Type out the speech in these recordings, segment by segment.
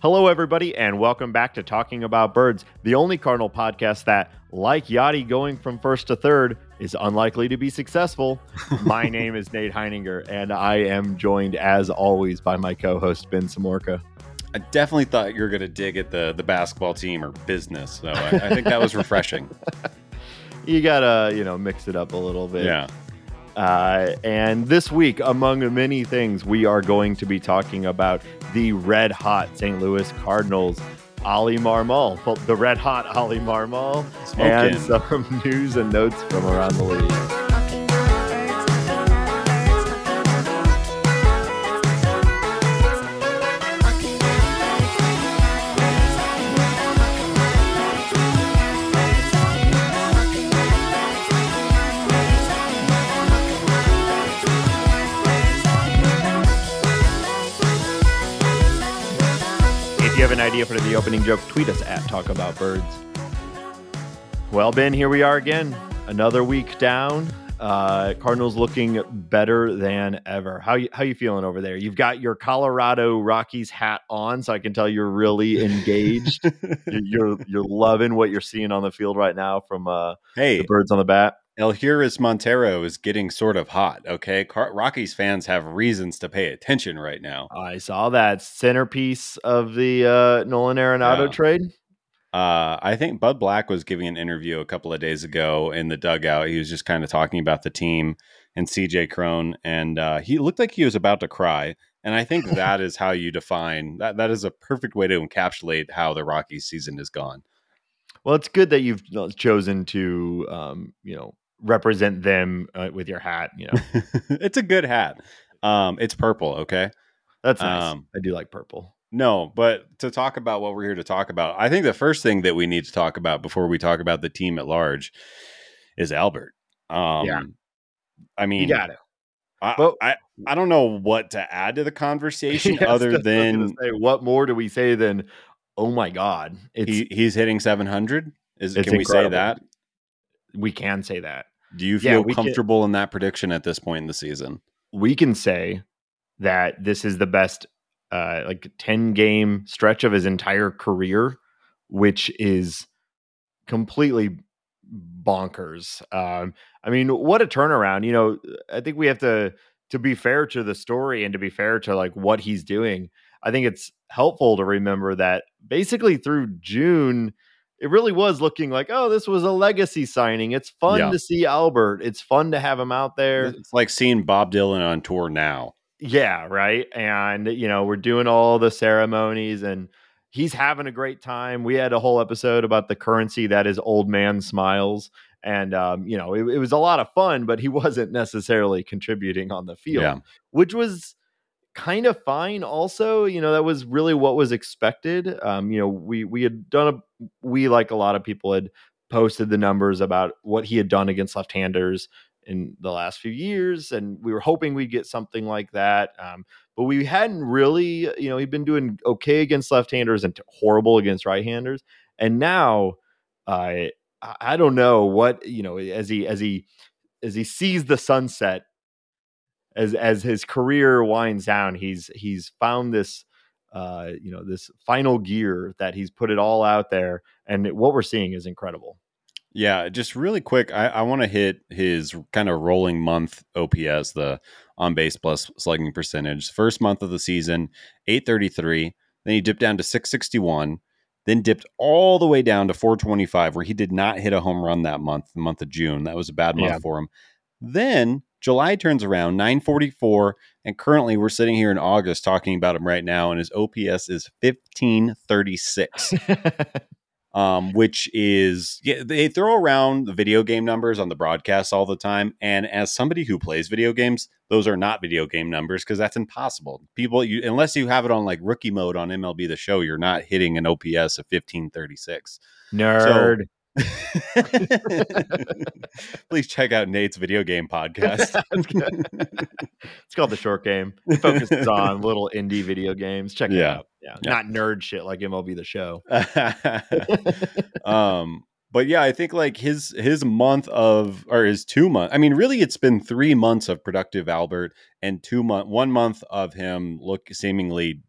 Hello, everybody, and welcome back to Talking About Birds, the only Cardinal podcast that, like Yadi going from first to third, is unlikely to be successful. my name is Nate Heininger, and I am joined, as always, by my co host, Ben Samorka. I definitely thought you were going to dig at the, the basketball team or business, so I, I think that was refreshing. you got to, you know, mix it up a little bit. Yeah. Uh, and this week, among many things, we are going to be talking about the red hot St. Louis Cardinals, Oli Marmol, the red hot Oli Marmol, and some news and notes from around the league. Idea for the opening joke, tweet us at Talk About Birds. Well, Ben, here we are again. Another week down. Uh, Cardinals looking better than ever. How you how you feeling over there? You've got your Colorado Rockies hat on, so I can tell you're really engaged. you're you're loving what you're seeing on the field right now from uh, hey the birds on the bat. Elehuris Montero is getting sort of hot. Okay, Car- Rockies fans have reasons to pay attention right now. I saw that centerpiece of the uh, Nolan Arenado yeah. trade. Uh, I think Bud Black was giving an interview a couple of days ago in the dugout. He was just kind of talking about the team and CJ Cron, and uh, he looked like he was about to cry. And I think that is how you define that. That is a perfect way to encapsulate how the Rockies season has gone. Well, it's good that you've uh, chosen to, um, you know, represent them uh, with your hat. You know, it's a good hat. Um, it's purple. Okay, that's nice. Um, I do like purple. No, but to talk about what we're here to talk about, I think the first thing that we need to talk about before we talk about the team at large is Albert. Um, yeah, I mean, you got it. I, well, I I don't know what to add to the conversation yes, other than say, what more do we say than oh my god, he, he's hitting seven hundred. Is can incredible. we say that? We can say that. Do you feel yeah, comfortable can, in that prediction at this point in the season? We can say that this is the best uh like 10 game stretch of his entire career, which is completely bonkers. Um I mean, what a turnaround. You know, I think we have to to be fair to the story and to be fair to like what he's doing. I think it's helpful to remember that basically through June it really was looking like, oh, this was a legacy signing. It's fun yeah. to see Albert. It's fun to have him out there. It's like seeing Bob Dylan on tour now. Yeah, right. And you know, we're doing all the ceremonies and he's having a great time. We had a whole episode about the currency that is old man smiles. And um, you know, it, it was a lot of fun, but he wasn't necessarily contributing on the field, yeah. which was kind of fine also you know that was really what was expected um you know we we had done a we like a lot of people had posted the numbers about what he had done against left-handers in the last few years and we were hoping we'd get something like that um, but we hadn't really you know he'd been doing okay against left-handers and horrible against right-handers and now i i don't know what you know as he as he as he sees the sunset as as his career winds down, he's he's found this uh, you know this final gear that he's put it all out there, and what we're seeing is incredible. Yeah, just really quick, I, I want to hit his kind of rolling month OPS, the on base plus slugging percentage. First month of the season, 833. Then he dipped down to 661, then dipped all the way down to 425, where he did not hit a home run that month, the month of June. That was a bad month yeah. for him. Then July turns around, 944, and currently we're sitting here in August talking about him right now, and his OPS is 1536. um, which is yeah, they throw around the video game numbers on the broadcast all the time. And as somebody who plays video games, those are not video game numbers because that's impossible. People, you unless you have it on like rookie mode on MLB the Show, you're not hitting an OPS of 1536. Nerd. So, Please check out Nate's video game podcast. it's called The Short Game. It focuses on little indie video games. Check it out. Yeah. yeah. Not nerd shit like MLB The Show. um, but yeah, I think like his his month of or his two month. I mean, really, it's been three months of productive Albert and two month one month of him look seemingly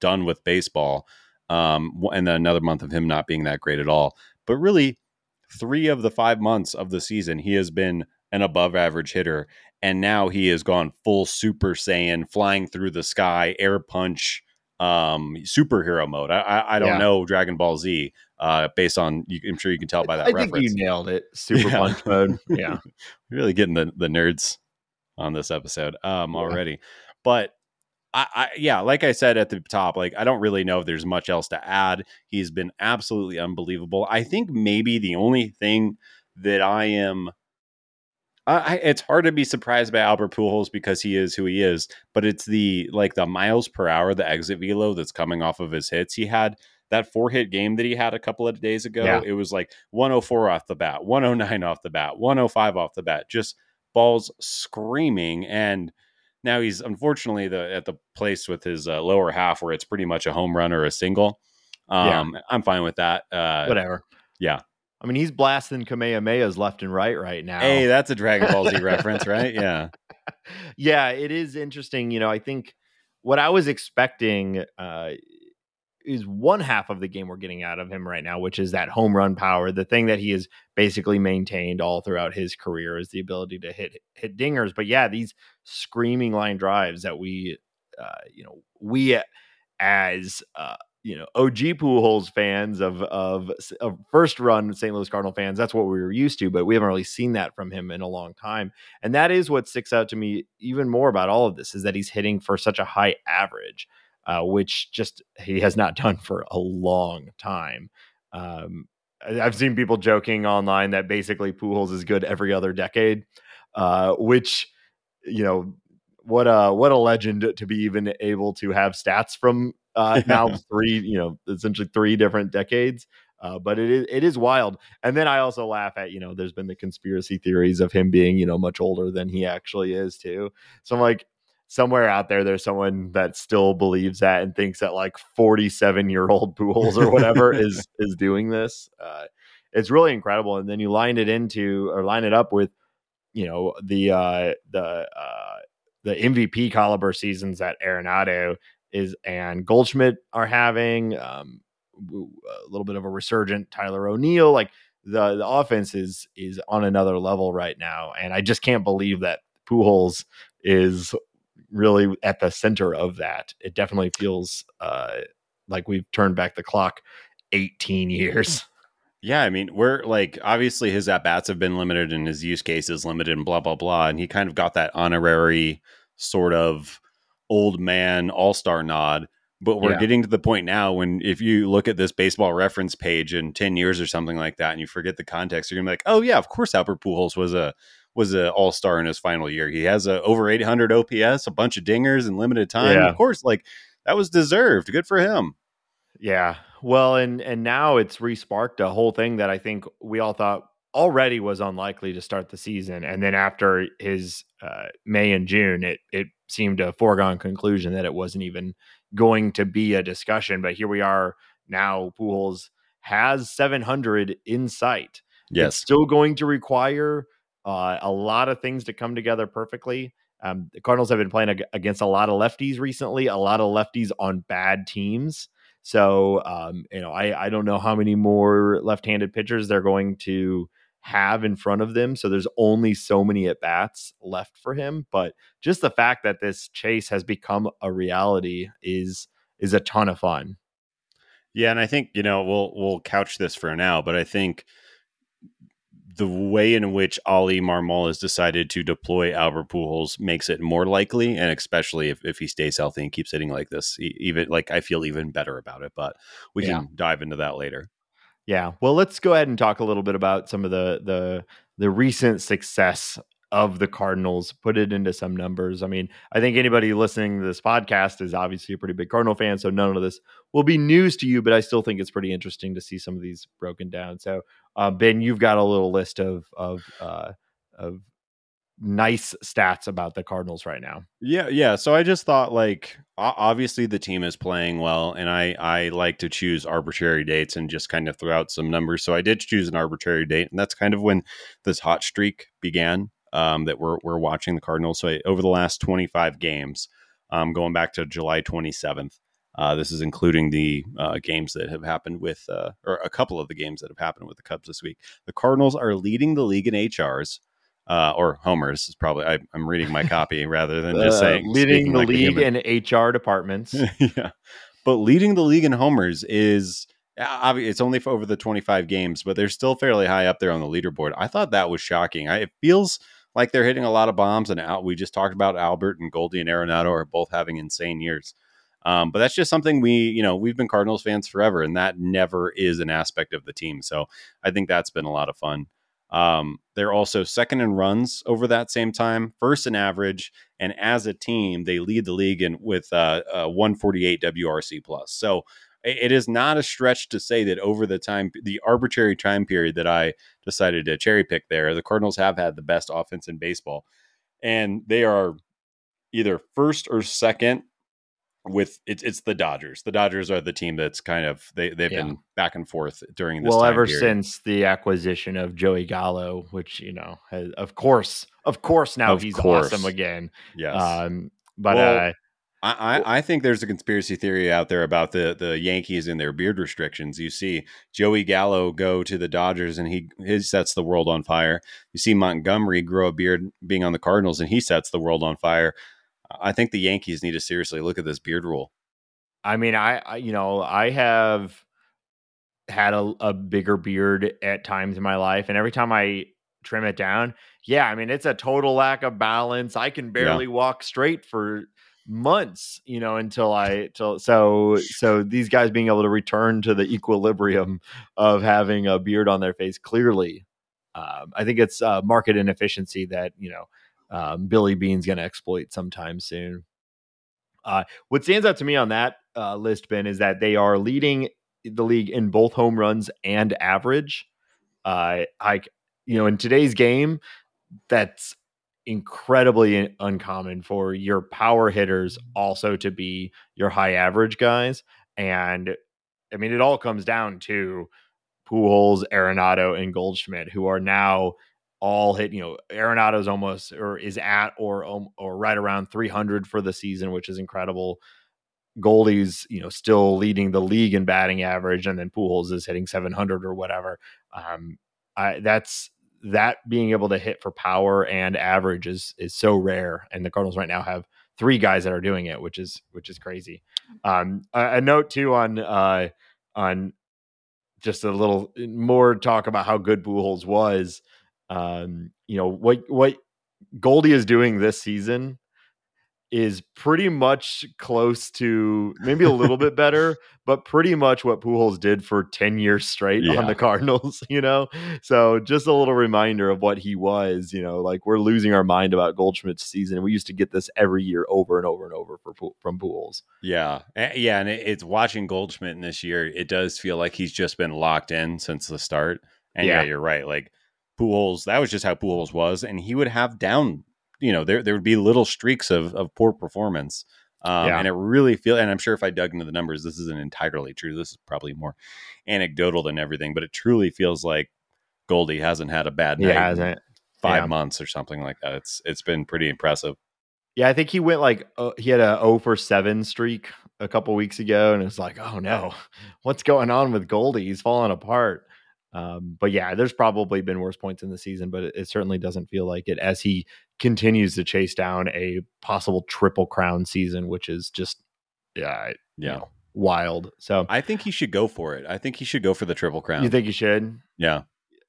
done with baseball. um, and then another month of him not being that great at all. But really, three of the five months of the season, he has been an above average hitter. And now he has gone full Super Saiyan, flying through the sky, air punch, um, superhero mode. I, I, I don't yeah. know Dragon Ball Z, uh, based on, you, I'm sure you can tell by that I reference. think you nailed it. Super yeah. punch mode. Yeah. really getting the, the nerds on this episode um, yeah. already. But I, I, yeah, like I said at the top, like I don't really know if there's much else to add. He's been absolutely unbelievable. I think maybe the only thing that I am I, it's hard to be surprised by Albert Pujols because he is who he is, but it's the like the miles per hour, the exit velo that's coming off of his hits. He had that four hit game that he had a couple of days ago. Yeah. It was like 104 off the bat, 109 off the bat, 105 off the bat, just balls screaming. And now he's unfortunately the at the place with his uh, lower half where it's pretty much a home run or a single. Um, yeah. I'm fine with that. Uh, Whatever. Yeah. I mean, he's blasting Kamehamehas left and right right now. Hey, that's a Dragon Ball Z reference, right? Yeah. Yeah, it is interesting. You know, I think what I was expecting uh, is one half of the game we're getting out of him right now, which is that home run power. The thing that he has basically maintained all throughout his career is the ability to hit hit dingers. But yeah, these screaming line drives that we, uh, you know, we as uh, you know OG Pujols fans of, of of first run St. Louis Cardinal fans, that's what we were used to, but we haven't really seen that from him in a long time. And that is what sticks out to me even more about all of this is that he's hitting for such a high average uh, which just he has not done for a long time. Um, I've seen people joking online that basically Pujols is good every other decade, uh, which you know what a what a legend to be even able to have stats from uh, now three you know essentially three different decades. Uh, but it is it is wild. And then I also laugh at you know there's been the conspiracy theories of him being you know much older than he actually is too. So I'm like somewhere out there there's someone that still believes that and thinks that like 47 year old Pujols or whatever is is doing this uh, it's really incredible. And then you line it into or line it up with you know the uh the uh the MVP caliber seasons that Arenado is and Goldschmidt are having um a little bit of a resurgent Tyler O'Neill like the the offense is is on another level right now. And I just can't believe that Pujols is really at the center of that. It definitely feels uh, like we've turned back the clock 18 years. Yeah, I mean, we're like obviously his at bats have been limited and his use case is limited and blah blah blah, and he kind of got that honorary sort of old man all star nod. But we're yeah. getting to the point now when if you look at this baseball reference page in 10 years or something like that and you forget the context, you're gonna be like, oh yeah, of course Albert Pujols was a was an all star in his final year. He has a over 800 OPS, a bunch of dingers in limited time. Yeah. Of course, like that was deserved. Good for him. Yeah. Well, and and now it's resparked a whole thing that I think we all thought already was unlikely to start the season, and then after his uh, May and June, it it seemed a foregone conclusion that it wasn't even going to be a discussion. But here we are now. Pujols has 700 in sight. Yes, it's still going to require uh, a lot of things to come together perfectly. Um, the Cardinals have been playing ag- against a lot of lefties recently, a lot of lefties on bad teams. So, um, you know, I, I don't know how many more left-handed pitchers they're going to have in front of them. So there's only so many at bats left for him. But just the fact that this chase has become a reality is is a ton of fun. Yeah, and I think you know we'll we'll couch this for now, but I think the way in which Oli Marmol has decided to deploy Albert Pujols makes it more likely, and especially if, if he stays healthy and keeps hitting like this, even like I feel even better about it. But we yeah. can dive into that later. Yeah. Well, let's go ahead and talk a little bit about some of the the the recent success of the Cardinals, put it into some numbers. I mean, I think anybody listening to this podcast is obviously a pretty big Cardinal fan, so none of this will be news to you, but I still think it's pretty interesting to see some of these broken down. So, uh, Ben, you've got a little list of of uh, of nice stats about the Cardinals right now. Yeah, yeah. So I just thought like obviously the team is playing well and I I like to choose arbitrary dates and just kind of throw out some numbers. So I did choose an arbitrary date and that's kind of when this hot streak began um, that we're, we're watching the Cardinals. So over the last 25 games, um, going back to July 27th, Uh, this is including the uh, games that have happened with, uh, or a couple of the games that have happened with the Cubs this week. The Cardinals are leading the league in HRs. Uh, or homers is probably I, am reading my copy rather than just saying leading the like league in HR departments. yeah, but leading the league in homers is obviously it's only for over the 25 games, but they're still fairly high up there on the leaderboard. I thought that was shocking. I, it feels like they're hitting a lot of bombs, and out. We just talked about Albert and Goldie and Arenado are both having insane years. Um, but that's just something we, you know, we've been Cardinals fans forever, and that never is an aspect of the team. So I think that's been a lot of fun. Um, they're also second in runs over that same time, first in average, and as a team, they lead the league in with uh, uh, 148 WRC plus. So it is not a stretch to say that over the time, the arbitrary time period that I decided to cherry pick there, the Cardinals have had the best offense in baseball. And they are either first or second with it's it's the Dodgers. The Dodgers are the team that's kind of they they've yeah. been back and forth during this. Well, ever period. since the acquisition of Joey Gallo, which you know, has, of course, of course, now of he's course. awesome again. Yes, um, but well, uh, I, I think there's a conspiracy theory out there about the the Yankees and their beard restrictions. You see Joey Gallo go to the Dodgers and he he sets the world on fire. You see Montgomery grow a beard being on the Cardinals and he sets the world on fire. I think the Yankees need to seriously look at this beard rule. I mean, I, I you know I have had a, a bigger beard at times in my life, and every time I trim it down, yeah, I mean it's a total lack of balance. I can barely yeah. walk straight for months you know until i till so so these guys being able to return to the equilibrium of having a beard on their face clearly um, i think it's uh, market inefficiency that you know um, billy beane's going to exploit sometime soon. Uh, what stands out to me on that uh, list ben is that they are leading the league in both home runs and average. I you know in today's game that's incredibly uncommon for your power hitters also to be your high average guys. And I mean, it all comes down to Pujols, Arenado, and Goldschmidt, who are now all hit. You know, Arenado's almost or is at or or right around 300 for the season, which is incredible. Goldie's, you know, still leading the league in batting average, and then Pujols is hitting 700 or whatever. Um, I, that's that being able to hit for power and average is is so rare. And the Cardinals right now have three guys that are doing it, which is which is crazy. Um, a, a note too on uh, on just a little more talk about how good Pujols was. Um, you know what what Goldie is doing this season is pretty much close to maybe a little bit better, but pretty much what Pujols did for 10 years straight yeah. on the Cardinals, you know? So just a little reminder of what he was, you know, like we're losing our mind about Goldschmidt's season. We used to get this every year over and over and over for from Pujols. Yeah. Eh, yeah. And it's watching Goldschmidt in this year, it does feel like he's just been locked in since the start. And yeah, yeah you're right. Like Pujols, that was just how Pujols was. And he would have down you know there there would be little streaks of of poor performance. Um, yeah. And it really feel, and I'm sure if I dug into the numbers, this isn't entirely true. This is probably more anecdotal than everything, but it truly feels like Goldie hasn't had a bad night. hasn't. Five yeah. months or something like that. It's it's been pretty impressive. Yeah, I think he went like uh, he had a 0 for 7 streak a couple weeks ago, and it's like, oh no, what's going on with Goldie? He's falling apart. Um, but yeah, there's probably been worse points in the season, but it, it, certainly doesn't feel like it as he continues to chase down a possible triple crown season, which is just yeah, yeah, you know, wild. So I think he should go for it. I think he should go for the triple crown. You think he should? Yeah.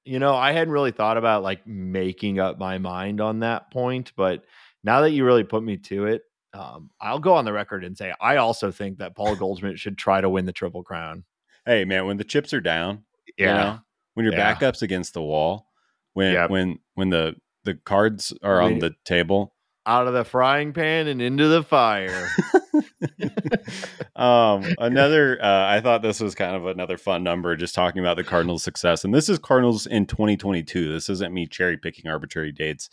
You know, I hadn't really thought about like making up my mind on that point, but now that you really put me to it, um, I'll go on the record and say I also think that Paul Goldschmidt should try to win the triple crown. Hey man, when the chips are down, yeah, you know, when your yeah. backup's against the wall, when yep. when when the the cards are on the table, out of the frying pan and into the fire. um, another, uh, I thought this was kind of another fun number, just talking about the Cardinals' success, and this is Cardinals in 2022. This isn't me cherry picking arbitrary dates.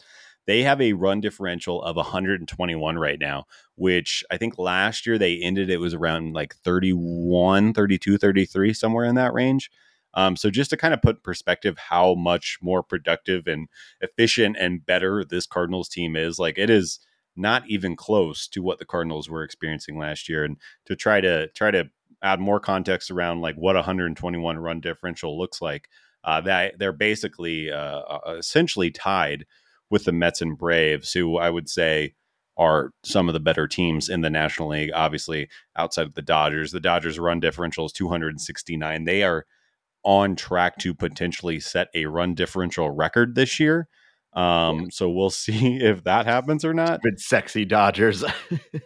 They have a run differential of 121 right now, which I think last year they ended it was around like 31, 32, 33, somewhere in that range. Um, so just to kind of put in perspective how much more productive and efficient and better this Cardinals team is, like it is not even close to what the Cardinals were experiencing last year. And to try to try to add more context around like what 121 run differential looks like, uh, that they're basically uh, uh, essentially tied with the Mets and Braves, who I would say are some of the better teams in the National League. Obviously, outside of the Dodgers, the Dodgers' run differential is 269. They are on track to potentially set a run differential record this year. Um, so we'll see if that happens or not. Stupid sexy Dodgers.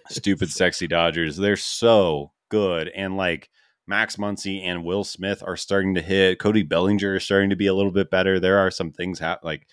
Stupid sexy Dodgers. They're so good. And like Max Muncy and Will Smith are starting to hit. Cody Bellinger is starting to be a little bit better. There are some things ha- like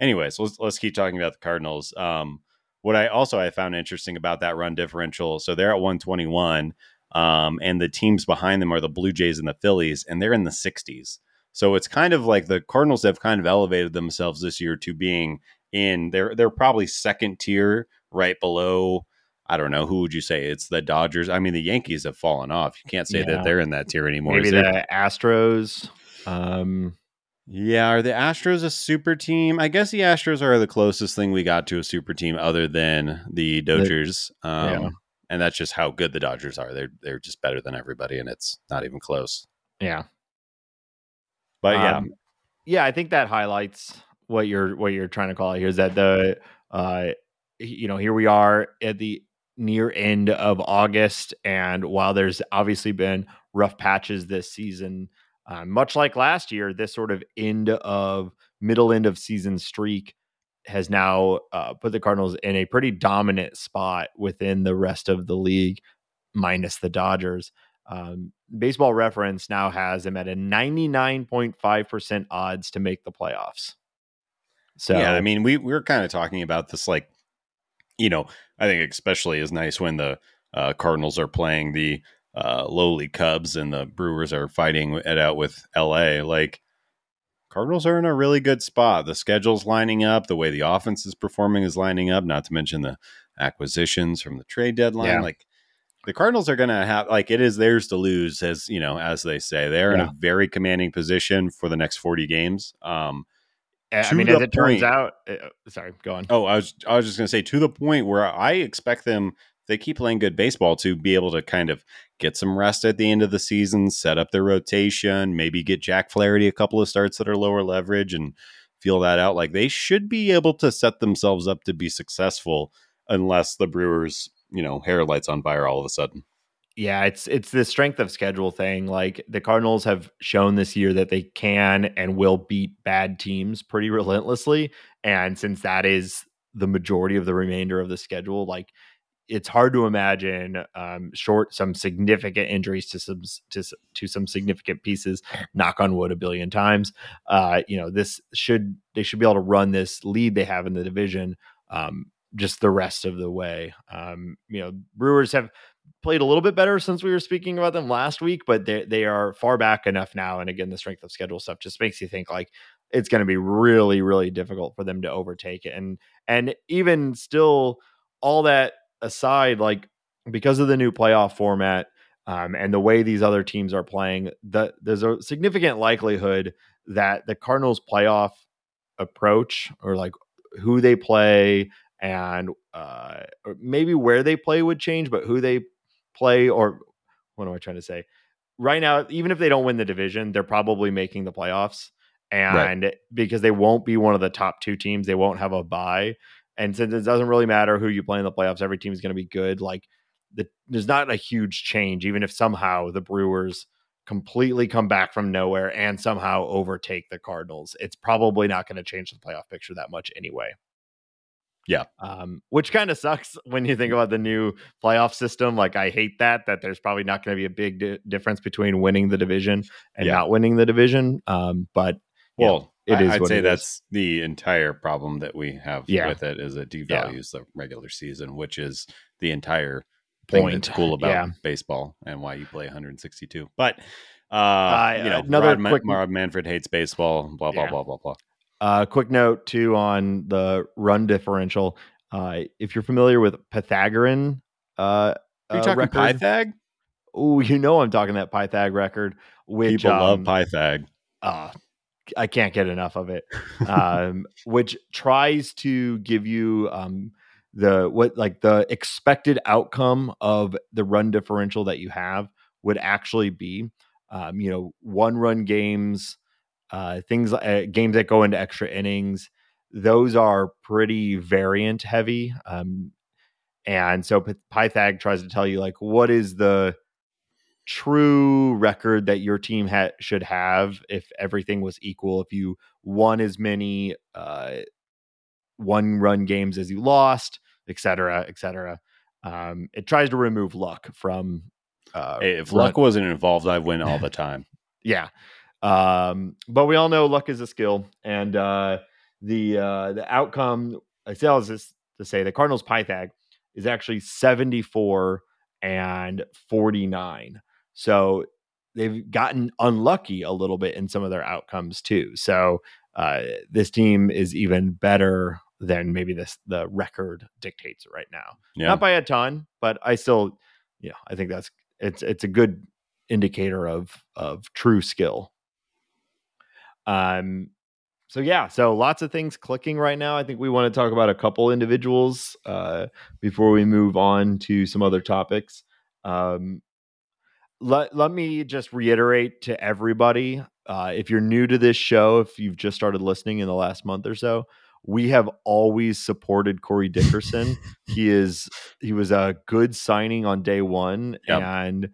anyways, let's let's keep talking about the Cardinals. Um, what I also I found interesting about that run differential. So they're at 121. Um, and the teams behind them are the Blue Jays and the Phillies, and they're in the 60s. So it's kind of like the Cardinals have kind of elevated themselves this year to being in they're they're probably second tier right below I don't know who would you say it's the Dodgers. I mean the Yankees have fallen off. You can't say yeah. that they're in that tier anymore. Maybe the Astros. Um yeah, are the Astros a super team? I guess the Astros are the closest thing we got to a super team other than the Dodgers. Um, yeah. And that's just how good the Dodgers are. They're they're just better than everybody and it's not even close. Yeah. But yeah, um, yeah, I think that highlights what you're what you're trying to call it here is that the uh you know here we are at the near end of August, and while there's obviously been rough patches this season, uh, much like last year, this sort of end of middle end of season streak has now uh, put the Cardinals in a pretty dominant spot within the rest of the league, minus the Dodgers. Um, baseball reference now has them at a 99.5% odds to make the playoffs. So, yeah, I mean, we, we were kind of talking about this, like, you know, I think especially is nice when the uh, Cardinals are playing the uh, lowly Cubs and the Brewers are fighting it out with LA. Like, Cardinals are in a really good spot. The schedule's lining up, the way the offense is performing is lining up, not to mention the acquisitions from the trade deadline. Yeah. Like, the Cardinals are going to have like it is theirs to lose, as you know, as they say. They're yeah. in a very commanding position for the next forty games. Um, I mean, as it point, turns out, uh, sorry, go on. Oh, I was I was just going to say to the point where I expect them. They keep playing good baseball to be able to kind of get some rest at the end of the season, set up their rotation, maybe get Jack Flaherty a couple of starts that are lower leverage and feel that out. Like they should be able to set themselves up to be successful unless the Brewers you know hair lights on fire all of a sudden. Yeah, it's it's the strength of schedule thing. Like the Cardinals have shown this year that they can and will beat bad teams pretty relentlessly, and since that is the majority of the remainder of the schedule, like it's hard to imagine um, short some significant injuries to some to, to some significant pieces. Knock on wood a billion times. Uh, you know this should they should be able to run this lead they have in the division um, just the rest of the way. Um, you know, Brewers have played a little bit better since we were speaking about them last week, but they they are far back enough now. And again, the strength of schedule stuff just makes you think like it's going to be really really difficult for them to overtake it. And and even still, all that aside, like because of the new playoff format. Um, and the way these other teams are playing, the, there's a significant likelihood that the Cardinals' playoff approach, or like who they play, and uh, maybe where they play would change, but who they play or what am I trying to say? Right now, even if they don't win the division, they're probably making the playoffs. And right. because they won't be one of the top two teams, they won't have a bye. And since it doesn't really matter who you play in the playoffs, every team is going to be good. Like the, there's not a huge change, even if somehow the Brewers completely come back from nowhere and somehow overtake the Cardinals. It's probably not going to change the playoff picture that much anyway. Yeah. Um, which kind of sucks when you think about the new playoff system. Like, I hate that, that there's probably not going to be a big di- difference between winning the division and yeah. not winning the division. Um, but, well, it is I'd say that's is. the entire problem that we have yeah. with it is it devalues yeah. the regular season, which is the entire Point. that's cool about yeah. baseball and why you play 162. But, uh, uh you know, another Rod, quick... Rob Manfred hates baseball, blah, blah, blah, blah, blah. Uh, quick note too on the run differential. Uh, if you're familiar with Pythagorean, uh, are you uh, talking record, Pythag? Oh, you know I'm talking that Pythag record. Which people um, love Pythag. Uh, I can't get enough of it. um, which tries to give you um, the what like the expected outcome of the run differential that you have would actually be. Um, you know, one run games, uh, things uh, games that go into extra innings, those are pretty variant heavy. Um, and so Pythag tries to tell you like what is the true record that your team ha- should have if everything was equal. If you won as many uh, one run games as you lost, et cetera, et cetera. Um, it tries to remove luck from. Uh, hey, if run- luck wasn't involved, I win all the time. yeah, um, but we all know luck is a skill, and uh, the uh, the outcome. I tell this to say the Cardinals Pythag is actually seventy four and forty nine. So they've gotten unlucky a little bit in some of their outcomes too. So uh, this team is even better than maybe this the record dictates right now. Yeah. Not by a ton, but I still, yeah, I think that's it's it's a good indicator of of true skill. Um, so yeah, so lots of things clicking right now. I think we want to talk about a couple individuals uh, before we move on to some other topics. Um, let let me just reiterate to everybody uh, if you're new to this show if you've just started listening in the last month or so we have always supported corey dickerson he is he was a good signing on day one yep. and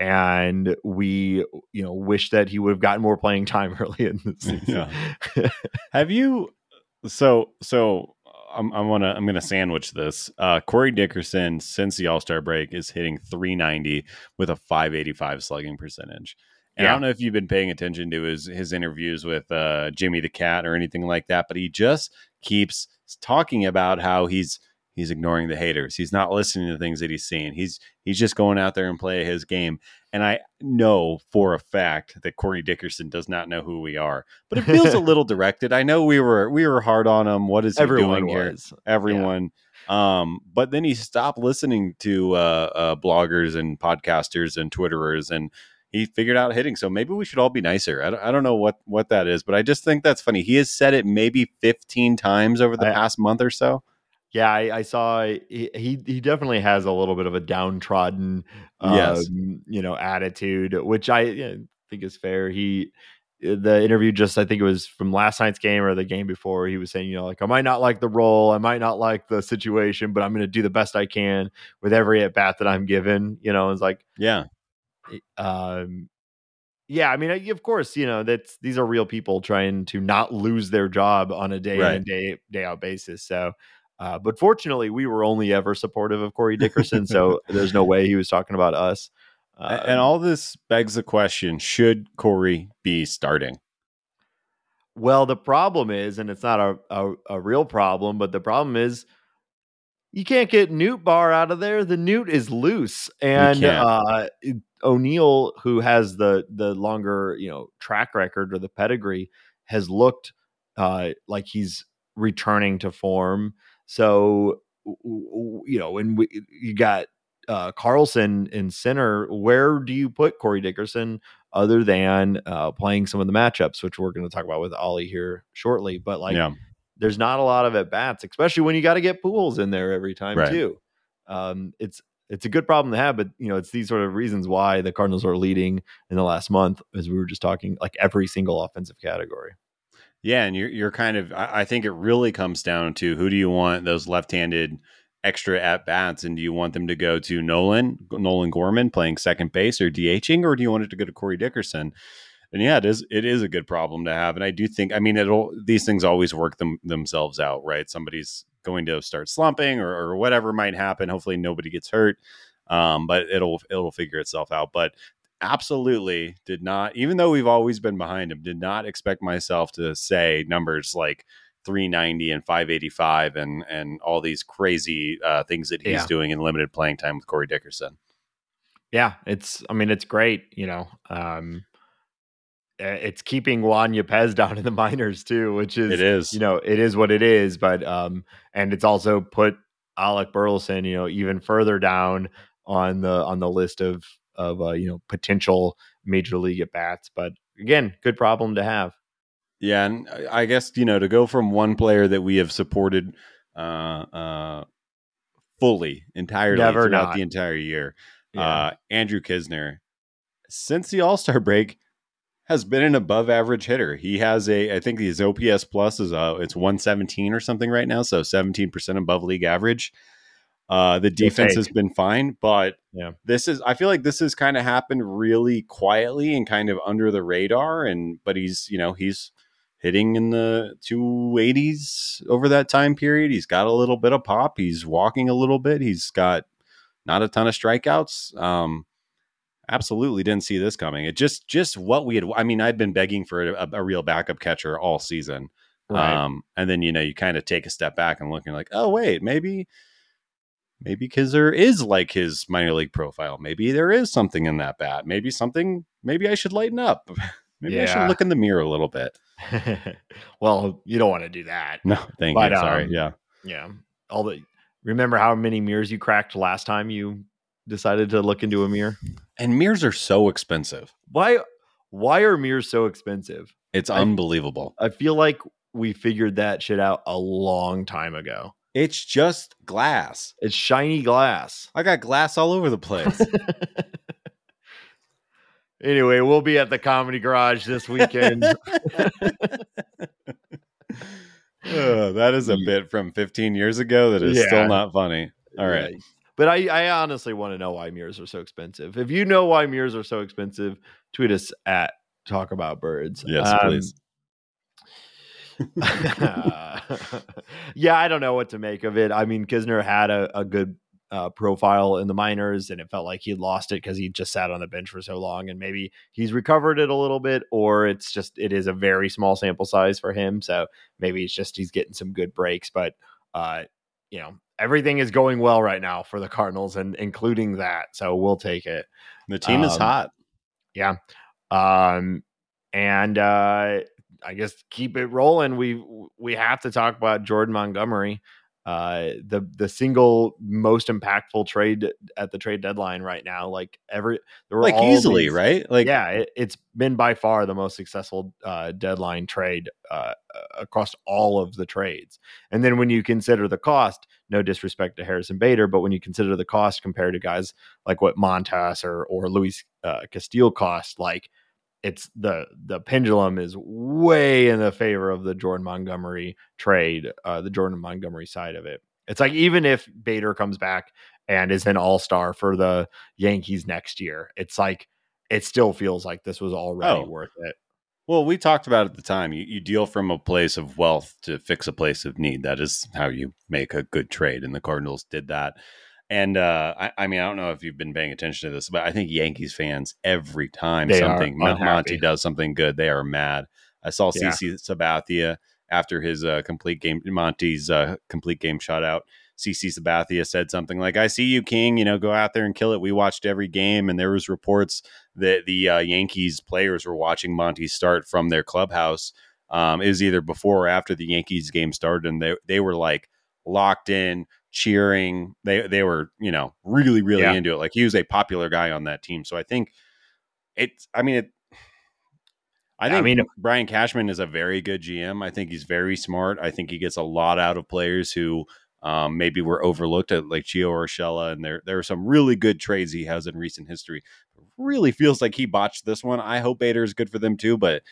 and we you know wish that he would have gotten more playing time early in the season yeah. have you so so I'm, I'm gonna I'm gonna sandwich this. Uh, Corey Dickerson since the All Star break is hitting 390 with a 585 slugging percentage. And yeah. I don't know if you've been paying attention to his his interviews with uh, Jimmy the Cat or anything like that, but he just keeps talking about how he's he's ignoring the haters. He's not listening to things that he's seeing. He's he's just going out there and play his game. And I know for a fact that Corey Dickerson does not know who we are, but it feels a little directed. I know we were we were hard on him. What is he Everyone doing was. here? Everyone. Yeah. Um, but then he stopped listening to uh, uh, bloggers and podcasters and Twitterers, and he figured out hitting. So maybe we should all be nicer. I don't, I don't know what what that is, but I just think that's funny. He has said it maybe 15 times over the I, past month or so. Yeah, I, I saw he, he, he definitely has a little bit of a downtrodden, um, yes. you know, attitude, which I you know, think is fair. He uh, the interview just I think it was from last night's game or the game before. He was saying, you know, like I might not like the role, I might not like the situation, but I'm going to do the best I can with every at bat that I'm given. You know, it's like yeah, um, yeah. I mean, of course, you know that's these are real people trying to not lose their job on a day right. in day day out basis. So uh, but fortunately, we were only ever supportive of Corey Dickerson, so there's no way he was talking about us. Uh, and all this begs the question: Should Corey be starting? Well, the problem is, and it's not a, a, a real problem, but the problem is you can't get Nootbaar out of there. The Newt is loose, and uh, O'Neill, who has the the longer you know track record or the pedigree, has looked uh, like he's returning to form. So you know, when we you got uh, Carlson in center, where do you put Corey Dickerson other than uh, playing some of the matchups, which we're going to talk about with Oli here shortly? But like, yeah. there's not a lot of at bats, especially when you got to get Pujols in there every time right. too. Um, it's it's a good problem to have, but you know, it's these sort of reasons why the Cardinals are leading in the last month, as we were just talking, like every single offensive category. Yeah, and you're you're kind of I, I think it really comes down to who do you want those left-handed extra at bats, and do you want them to go to Nolan Nolan Gorman playing second base or DHing, or do you want it to go to Corey Dickerson? And yeah, it is it is a good problem to have, and I do think I mean it'll these things always work them themselves out, right? Somebody's going to start slumping or, or whatever might happen. Hopefully, nobody gets hurt, um, but it'll it'll figure itself out. But absolutely did not, even though we've always been behind him, did not expect myself to say numbers like 390 and 585 and and all these crazy uh, things that he's yeah. doing in limited playing time with Corey Dickerson. Yeah, it's I mean it's great, you know. Um it's keeping Juan Yepez down in the minors too, which is it is you know it is what it is, but um and it's also put Alec Burleson, you know, even further down on the on the list of of uh, you know potential major league at bats. But again, good problem to have. Yeah, and I guess you know to go from one player that we have supported uh, uh, fully, entirely Never throughout not. the entire year. Yeah. Uh, Andrew Knizner, since the All Star break, has been an above average hitter. He has a, I think his OPS plus is uh, it's 117 or something right now, so 17% above league average. Uh, the defense has been fine, but Yeah. this is, I feel like this has kind of happened really quietly and kind of under the radar. And, but he's, you know, he's hitting in the 280s over that time period. He's got a little bit of pop. He's walking a little bit. He's got not a ton of strikeouts. Um, absolutely didn't see this coming. It just just what we had. I mean, I'd been begging for a, a real backup catcher all season. right. Um, and then you know you kind of take a step back and looking like, oh wait, maybe maybe Knizner is like his minor league profile. Maybe there is something in that bat. Maybe something. Maybe I should lighten up. Maybe I should look in the mirror a little bit. well, you don't want to do that. No, thank But, you. Sorry. um, yeah. Yeah. All the remember how many mirrors you cracked last time you decided to look into a mirror? And mirrors are so expensive. Why why are mirrors so expensive? It's I- unbelievable. I feel like we figured that shit out a long time ago. It's just glass. It's shiny glass. I got glass all over the place. anyway, we'll be at the Comedy Garage this weekend. Uh, that is a bit from 15 years ago that is Yeah. still not funny. All right. Yeah. But I, I honestly want to know why mirrors are so expensive. If you know why mirrors are so expensive, tweet us at Talk About Birds. Yes, Um, please. yeah, I don't know what to make of it. I mean, Knizner had a, a good uh, profile in the minors, and it felt like he lost it because he just sat on the bench for so long, and maybe he's recovered it a little bit, or it's just it is a very small sample size for him. So maybe it's just he's getting some good breaks, but uh, you know, everything is going well right now for the Cardinals, and including that. So we'll take it. The team is um, hot. Yeah. Um and uh I guess keep it rolling. We we have to talk about Jordan Montgomery. Uh the the single most impactful trade at the trade deadline right now. Like every there were Like all easily, these- right? Like yeah, it, it's been by far the most successful uh, deadline trade uh, across all of the trades. And then when you consider the cost, no disrespect to Harrison Bader, but when you consider the cost compared to guys like what Montas or or Luis uh, Castillo cost, like it's the the pendulum is way in the favor of the Jordan Montgomery trade, uh, the Jordan Montgomery side of it. It's like even if Bader comes back and is an all star for the Yankees next year, it's like it still feels like this was already Oh. worth it. Well, we talked about at the time. You, you deal from a place of wealth to fix a place of need. That is how you make a good trade, and the Cardinals did that. And uh, I, I mean, I don't know if you've been paying attention to this, but I think Yankees fans every time They something Monty does something good, they are mad. I saw Yeah. CC Sabathia after his uh, complete game, Monty's uh, complete game shutout. CC Sabathia said something like, "I see you, King. You know, go out there and kill it. We watched every game, and there was reports that the uh, Yankees players were watching Monty start from their clubhouse. Um, it was either before or after the Yankees game started, and they they were like locked in, cheering. They they were you know really really Yeah. into it. Like he was a popular guy on that team. So I think it's. I mean it. I I mean- Brian Cashman is a very good GM. I think he's very smart. I think he gets a lot out of players who um, maybe were overlooked at like Gio Urshela, and there there are some really good trades he has in recent history. Really feels like he botched this one. I hope Bader is good for them too, but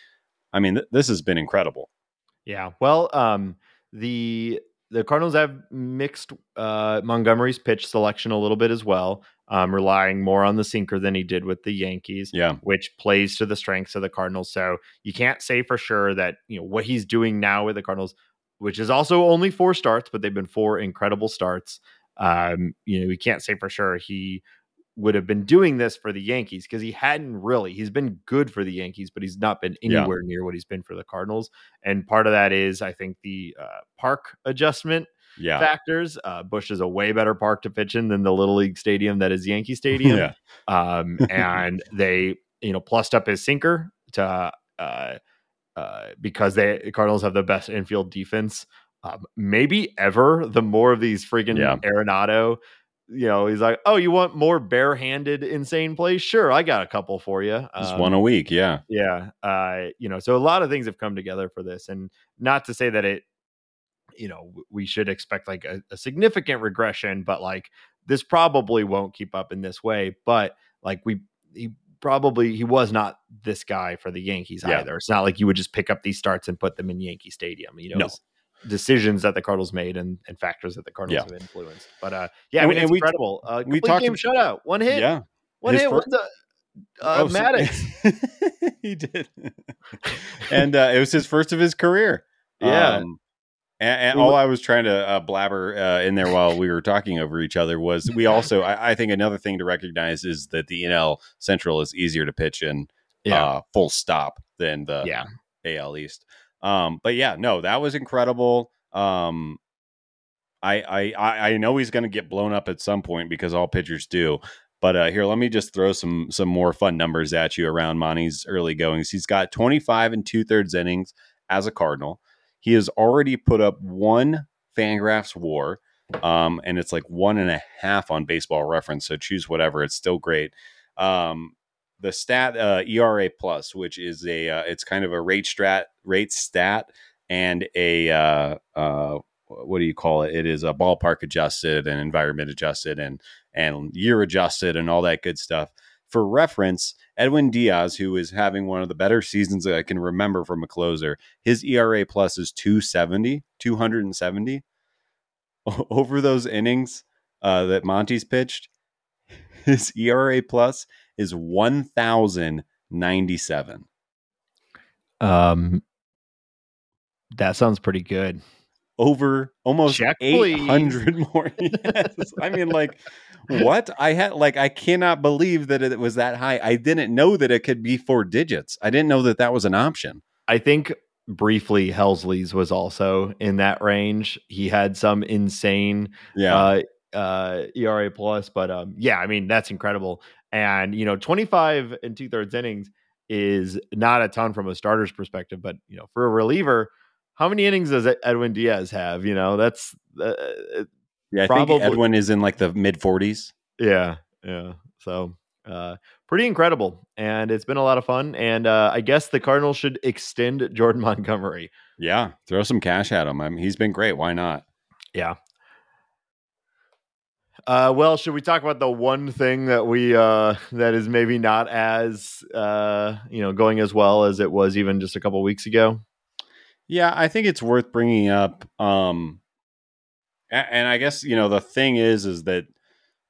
I mean th- this has been incredible. Yeah. Well, um, the the Cardinals have mixed uh, Montgomery's pitch selection a little bit as well, um, relying more on the sinker than he did with the Yankees. Yeah, which plays to the strengths of the Cardinals. So you can't say for sure that you know what he's doing now with the Cardinals, which is also only four starts, but they've been four incredible starts. Um, you know, we can't say for sure he would have been doing this for the Yankees because he hadn't really. He's been good for the Yankees, but he's not been Yeah. anywhere near what he's been for the Cardinals. And part of that is, I think, the uh, park adjustment yeah, factors. Uh, Busch is a way better park to pitch in than the Little League Stadium that is Yankee Stadium yeah. um, and they you know plussed up his sinker to uh, uh, because they Cardinals have the best infield defense, um, maybe ever. The more of these freaking Yeah. Arenado, you know, he's like, oh, you want more barehanded insane plays? Sure, I got a couple for you. Just Um, one a week. Yeah, yeah uh you know so a lot of things have come together for this and not to say that it you know, we should expect like a, a significant regression, but like this probably won't keep up in this way. But like we, he probably he was not this guy for the Yankees yeah. either. It's not like you would just pick up these starts and put them in Yankee Stadium. You know, no. Decisions that the Cardinals made and, and factors that the Cardinals yeah. have influenced. But uh, yeah, I mean, it's we, incredible. Uh, we talked game shutout, one hit, yeah, one hit, first, one, uh, oh, Maddux. he did, and uh, it was his first of his career. Yeah. Um, and, and, all I was trying to uh, blabber uh, in there while we were talking over each other was we also I, I, think another thing to recognize is that the NL Central is easier to pitch in yeah. uh, full stop than the yeah. AL East. Um, but yeah, no, that was incredible. Um, I I I know he's going to get blown up at some point because all pitchers do. But uh, here, let me just throw some some more fun numbers at you around Monty's early goings. He's got 25 and two thirds innings as a Cardinal. He has already put up one Fangraphs WAR, um, and it's like one and a half on Baseball Reference. So choose whatever; it's still great. Um, the stat uh, ERA plus, which is a uh, it's kind of a rate strat rate stat and a uh, uh, what do you call it? It is a ballpark adjusted and environment adjusted and and year adjusted and all that good stuff. For reference, Edwin Diaz, who is having one of the better seasons that I can remember from a closer, his ERA plus is 270, 270. Over those innings uh, that Monty's pitched, his ERA plus is 1,097. Um, that sounds pretty good. Over almost Check, 800 more. yes. I mean, like, what I had like I cannot believe that it was that high. I didn't know that it could be four digits. I didn't know that that was an option. I think briefly Helsley's was also in that range. He had some insane yeah. uh, uh, ERA plus, but um, yeah, I mean that's incredible. And you know, 25 and two thirds innings is not a ton from a starter's perspective, but you know, for a reliever, how many innings does Edwin Diaz have? You know, that's uh, yeah, I Probably. think Edwin is in like the mid 40s. Yeah, yeah. So uh, pretty incredible, and it's been a lot of fun. And uh, I guess the Cardinals should extend Jordan Montgomery. Yeah, throw some cash at him. I mean, he's been great. Why not? Yeah. Uh, well, should we talk about the one thing that we uh, that is maybe not as uh, you know going as well as it was even just a couple weeks ago? Yeah, I think it's worth bringing up. Um, and I guess you know the thing is is that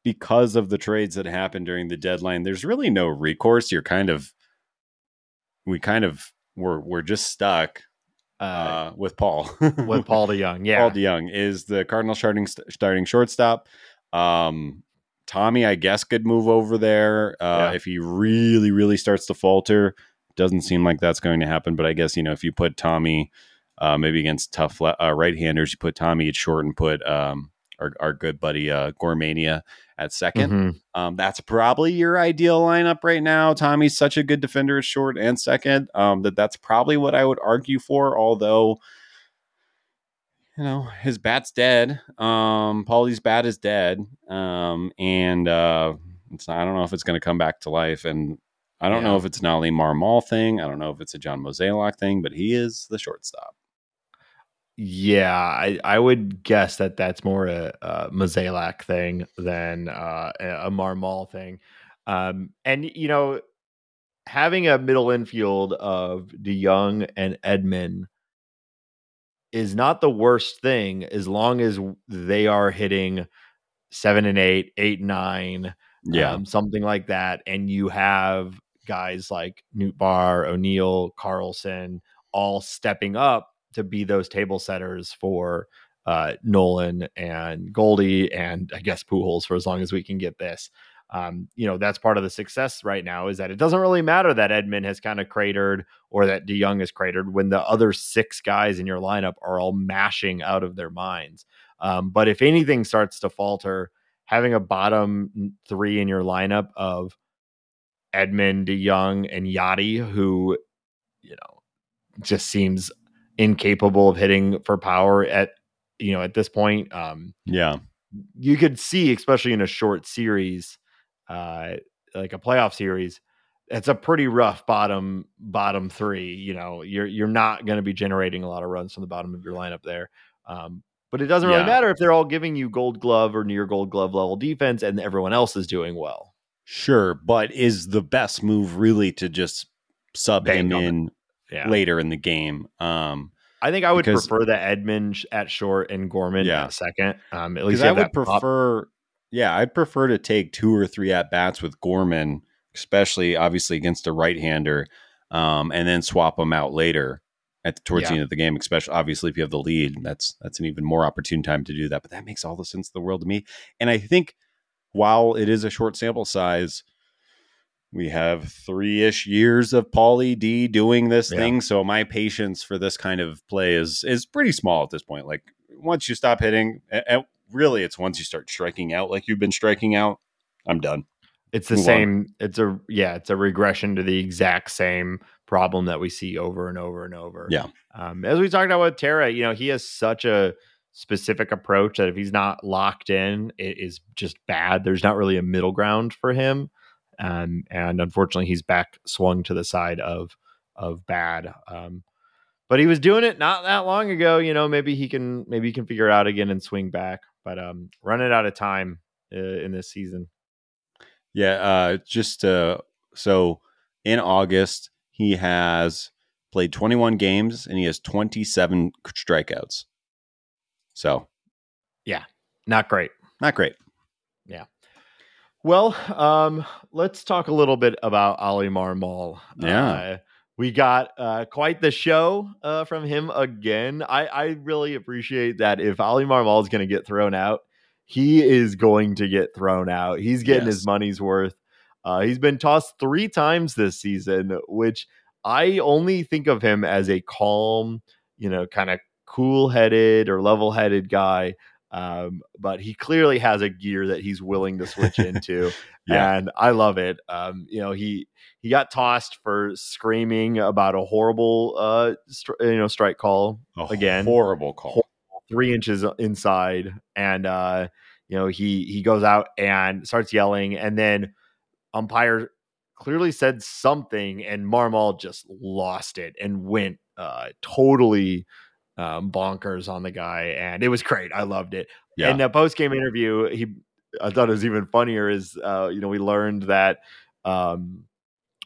because of the trades that happened during the deadline, there's really no recourse. You're kind of we kind of we're we're just stuck uh, with Paul with Paul DeJong. Yeah, Paul DeJong is the Cardinal starting starting shortstop. Um, Tommy, I guess, could move over there uh, yeah. if he really really starts to falter. Doesn't seem like that's going to happen, but I guess you know if you put Tommy uh, maybe against tough uh, right-handers, you put Tommy at short and put um, our, our good buddy uh, Gormania at 2nd mm-hmm. um, that's probably your ideal lineup right now. Tommy's such a good defender at short and second um, that that's probably what I would argue for. Although, you know, his bat's dead. Um, Paulie's bat is dead, um, and uh, it's I don't know if it's going to come back to life. And I don't yeah. know if it's an Oli Marmol thing. I don't know if it's a John Mozeliak thing, but he is the shortstop. Yeah, I, I would guess that that's more a, a thing than uh, a Marmol thing. Um, and you know, having a middle infield of DeJong and Edman is not the worst thing as long as they are hitting seven and eight, eight and nine, yeah, um, something like that, and you have guys like Nootbaar, O'Neill, Carlson all stepping up to be those table setters for uh, Nolan and Goldie and I guess Pujols for as long as we can get this. Um, you know, that's part of the success right now is that it doesn't really matter that Edman has kind of cratered or that DeJong has cratered when the other six guys in your lineup are all mashing out of their minds. Um, but if anything starts to falter, having a bottom three in your lineup of Edman, DeJong, and Yadi, who, you know, just seems incapable of hitting for power at you know at this point. Um, yeah, you could see, especially in a short series, uh, like a playoff series, it's a pretty rough bottom bottom three. You know, you're you're not going to be generating a lot of runs from the bottom of your lineup there. Um, but it doesn't really Yeah. matter if they're all giving you gold glove or near gold glove level defense and everyone else is doing well. Sure, but is the best move really to just sub Bang him in Yeah. later in the game? Um, I think I would Because- prefer the Edman at short and Gorman Yeah. at second. Um, at least I would that pop- prefer, yeah, I'd prefer to take two or three at bats with Gorman, especially obviously against a right hander, um, and then swap them out later at towards Yeah. the end of the game. Especially obviously if you have the lead, that's that's an even more opportune time to do that. But that makes all the sense in the world to me. And I think while it is a short sample size. We have three ish years of Paulie D doing this Yeah. thing, so my patience for this kind of play is is pretty small at this point. Like once you stop hitting, a- a- really, it's once you start striking out like you've been striking out. I'm done. It's the Move on. same. It's a yeah. It's a regression to the exact same problem that we see over and over and over. Yeah. Um, as we talked about with Tara, you know, he has such a specific approach that if he's not locked in, it is just bad. There's not really a middle ground for him, um, and unfortunately, he's back swung to the side of of bad. Um, but he was doing it not that long ago. You know, maybe he can maybe he can figure it out again and swing back. But um, running out of time uh, in this season. Yeah, uh, just uh, so in August he has played 21 games and he has 27 strikeouts. So yeah, Not great. not great. Yeah. Well, um, let's talk a little bit about Oli Marmol. Yeah. We got uh, quite the show uh, from him again. I, I really appreciate that if Oli Marmol is going to get thrown out, he is going to get thrown out. He's getting Yes. his money's worth. Uh, he's been tossed three times this season, which I only think of him as a calm, you know, kind of cool headed or level headed guy. Um, but he clearly has a gear that he's willing to switch into. Yeah. And I love it. Um, you know, he he got tossed for screaming about a horrible uh stri- you know strike call A Again. horrible call. three inches inside and uh you know he he goes out and starts yelling and then umpire clearly said something and marmol just lost it and went uh totally um bonkers on the guy and it was great i loved it Yeah. in the post-game interview he i thought it was even funnier is uh you know we learned that um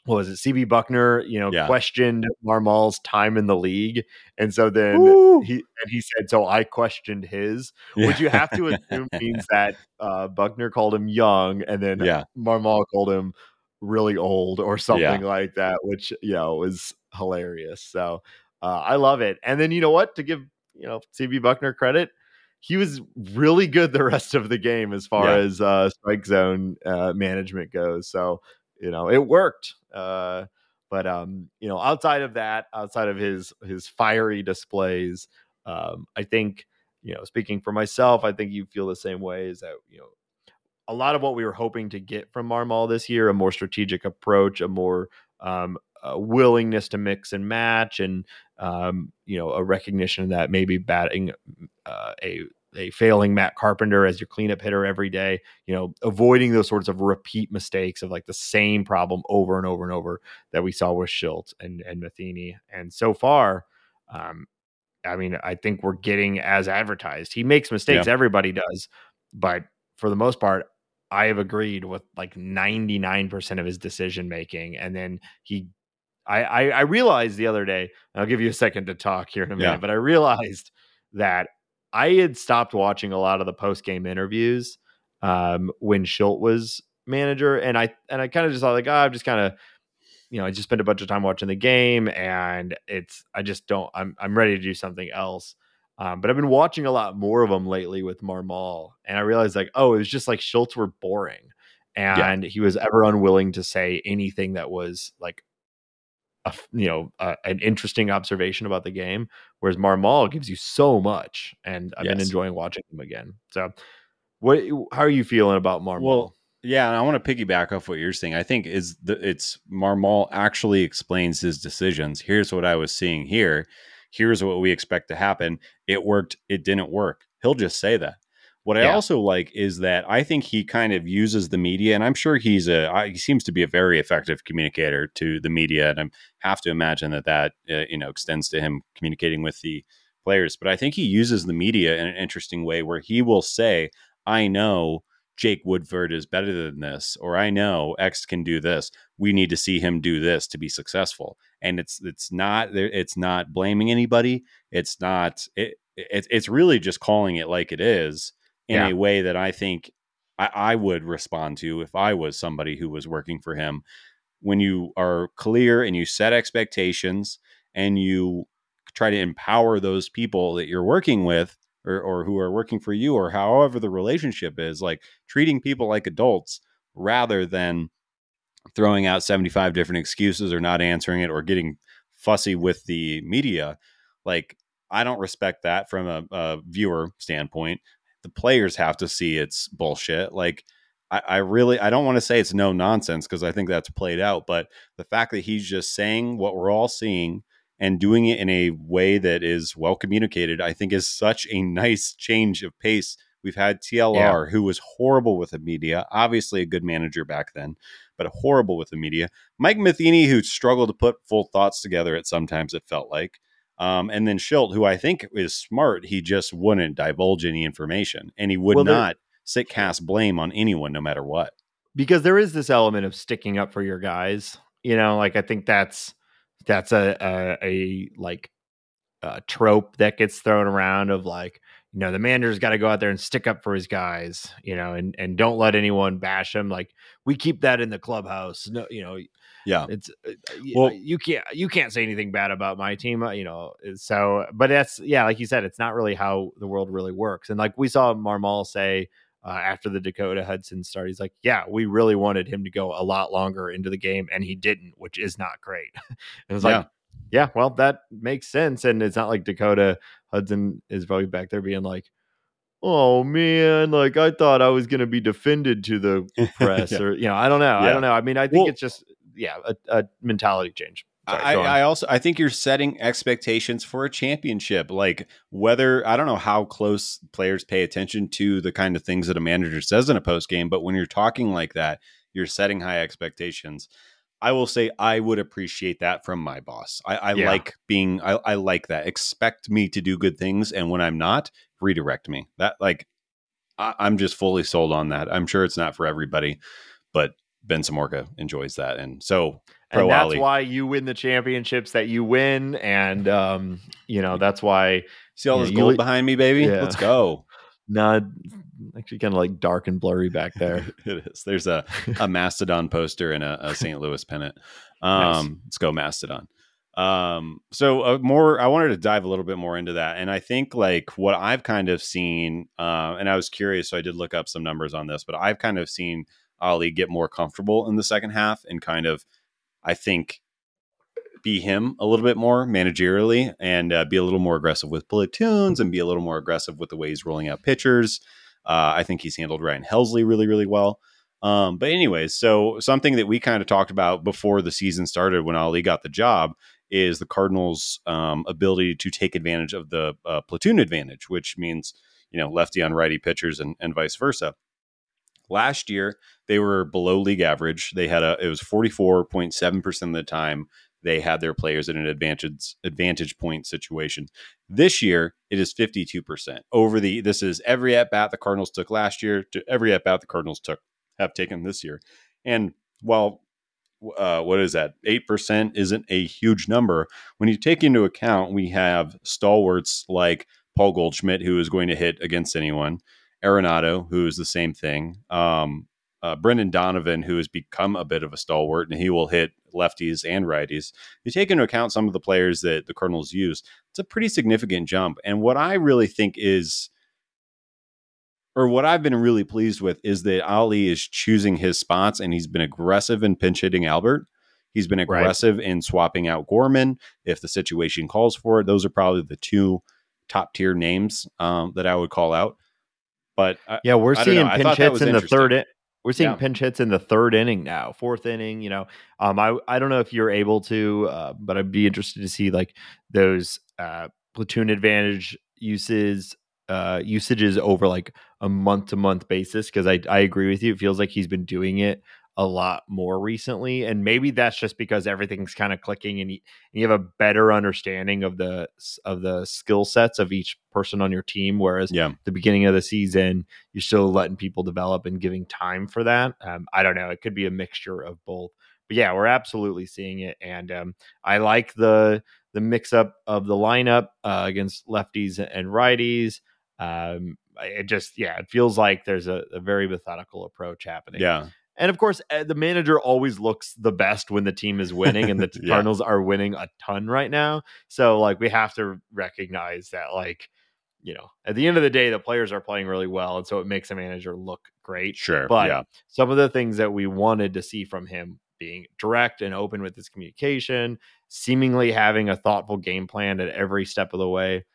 what was it cb buckner you know Yeah. questioned marmol's time in the league and so then Woo. he and he said so i questioned his which you have to assume means that uh buckner called him young and then yeah. marmol called him really old or something like that which you know was hilarious so uh, i love it. And then you know what? To give you know cb buckner credit he was really good the rest of the game as far Yeah. as uh strike zone uh management goes. So you know it worked. Uh but um you know outside of that outside of his his fiery displays um i think you know speaking for myself i think you feel the same way is that you know a lot of what we were hoping to get from marmol this year a more strategic approach a more um uh, willingness to mix and match and um you know a recognition that maybe batting uh, a a failing Matt Carpenter as your cleanup hitter every day, you know, avoiding those sorts of repeat mistakes of like the same problem over and over and over that we saw with Shildt and and Matheny. And so far, um, I mean, I think we're getting as advertised. He makes mistakes, everybody does, but for the most part, I have agreed with like 99% of his decision making. And then he I, I I realized the other day, and I'll give you a second to talk here in a minute, Yeah. but I realized that I had stopped watching a lot of the post game interviews um, when Shildt was manager, and I and I kind of just thought like, oh, I've just kind of, you know, I just spent a bunch of time watching the game, and it's I just don't. I'm I'm ready to do something else. Um, but I've been watching a lot more of them lately with Marmol, and I realized like, oh, it was just like Shildt's were boring, and he was ever unwilling to say anything that was like a you know uh, an interesting observation about the game whereas marmol gives you so much and i've been enjoying watching him again so what how are you feeling about marmol Well, Yeah, and I want to piggyback off what you're saying. I think is the it's Marmol actually explains his decisions. Here's what I was seeing here. Here's what we expect to happen. It worked. It didn't work. He'll just say that. What I also like is that I think he kind of uses the media, and I'm sure he's a he seems to be a very effective communicator to the media, and I have to imagine that that uh, you know extends to him communicating with the players. But I think he uses the media in an interesting way where he will say, I know Jake Woodford is better than this, or I know X can do this. We need to see him do this to be successful. And it's it's not it's not blaming anybody. It's not it, it it's really just calling it like it is in yeah. a way that I think I, I would respond to if I was somebody who was working for him. When you are clear and you set expectations and you try to empower those people that you're working with or, or who are working for you or however the relationship is like treating people like adults rather than throwing out 75 different excuses or not answering it or getting fussy with the media like i don't respect that from a, a viewer standpoint the players have to see it's bullshit like I, I really I don't want to say it's no nonsense because I think that's played out, but the fact that he's just saying what we're all seeing and doing it in a way that is well communicated, I think is such a nice change of pace. We've had TLR, yeah. who was horrible with the media, obviously a good manager back then, but horrible with the media. Mike Matheny, who struggled to put full thoughts together at sometimes, it felt like. Um, and then Shildt, who I think is smart, he just wouldn't divulge any information and he would well, not sit cast blame on anyone no matter what. Because there is this element of sticking up for your guys. You know, like I think that's that's a a, a like a trope that gets thrown around of like you know the manager's got to go out there and stick up for his guys you know and and don't let anyone bash him like we keep that in the clubhouse no you know yeah it's uh, well you can't you can't say anything bad about my team uh, you know so but that's yeah like you said it's not really how the world really works and like we saw marmol say uh, after the Dakota Hudson start. He's like, yeah, we really wanted him to go a lot longer into the game, and he didn't, which is not great. and it's yeah. like, yeah, well, that makes sense. And it's not like Dakota Hudson is probably back there being like, oh man, like I thought I was going to be defended to the press, yeah. or you know, I don't know, yeah. I don't know. I mean, I think well, it's just yeah, a, a mentality change. Sorry, I, I, also I think you're setting expectations for a championship. Like whether I don't know how close players pay attention to the kind of things that a manager says in a post game, but when you're talking like that, you're setting high expectations. I will say I would appreciate that from my boss. I, I yeah. like being I, I like that. Expect me to do good things, and when I'm not, redirect me. That like I, I'm just fully sold on that. I'm sure it's not for everybody, but Ben Samorka enjoys that, and so Pro and that's Oli. why you win the championships that you win, and um, you know that's why. See all this know, gold you, behind me, baby. Yeah. Let's go. No, actually, kind of like dark and blurry back there. it is. There's a a Mastodon poster and a, a St. Louis pennant. Um, nice. Let's go Mastodon. Um, so uh, more, I wanted to dive a little bit more into that, and I think like what I've kind of seen, uh, and I was curious, so I did look up some numbers on this, but I've kind of seen Oli get more comfortable in the second half and kind of I think, be him a little bit more managerially and uh, be a little more aggressive with platoons and be a little more aggressive with the way he's rolling out pitchers. Uh, I think he's handled Ryan Helsley really, really well. Um, but anyways, so something that we kind of talked about before the season started when Oli got the job is the Cardinals' um, ability to take advantage of the uh, platoon advantage, which means you know lefty on righty pitchers and, and vice versa. Last year, they were below league average. They had a it was 44.7% of the time they had their players in an advantage advantage point situation. This year, it is 52%. Over the this is every at bat the Cardinals took last year to every at bat the Cardinals took have taken this year. And while uh, what is that? 8% isn't a huge number. When you take into account we have stalwarts like Paul Goldschmidt, who is going to hit against anyone. Arenado, who is the same thing. Um, uh, Brendan Donovan, who has become a bit of a stalwart, and he will hit lefties and righties. You take into account some of the players that the Cardinals use, it's a pretty significant jump. And what I really think is, or what I've been really pleased with, is that Oli is choosing his spots and he's been aggressive in pinch hitting Albert. He's been aggressive right. in swapping out Gorman if the situation calls for it. Those are probably the two top tier names um, that I would call out. But I, yeah, we're seeing pinch hits in the third. In, we're seeing yeah. pinch hits in the third inning now, fourth inning. You know, um, I I don't know if you're able to, uh, but I'd be interested to see like those uh, platoon advantage uses uh, usages over like a month to month basis because I I agree with you. It feels like he's been doing it a lot more recently and maybe that's just because everything's kind of clicking and you, and you have a better understanding of the of the skill sets of each person on your team whereas Yeah. the beginning of the season you're still letting people develop and giving time for that um, i don't know it could be a mixture of both but yeah we're absolutely seeing it and um, i like the the mix up of the lineup uh, against lefties and righties um, it just yeah it feels like there's a, a very methodical approach happening Yeah. And of course, uh, the manager always looks the best when the team is winning, and the Yeah. Cardinals are winning a ton right now. So, like, we have to recognize that, like, you know, at the end of the day, the players are playing really well, and so it makes a manager look great. Sure. But yeah. some of the things that we wanted to see from him being direct and open with his communication, seemingly having a thoughtful game plan at every step of the way,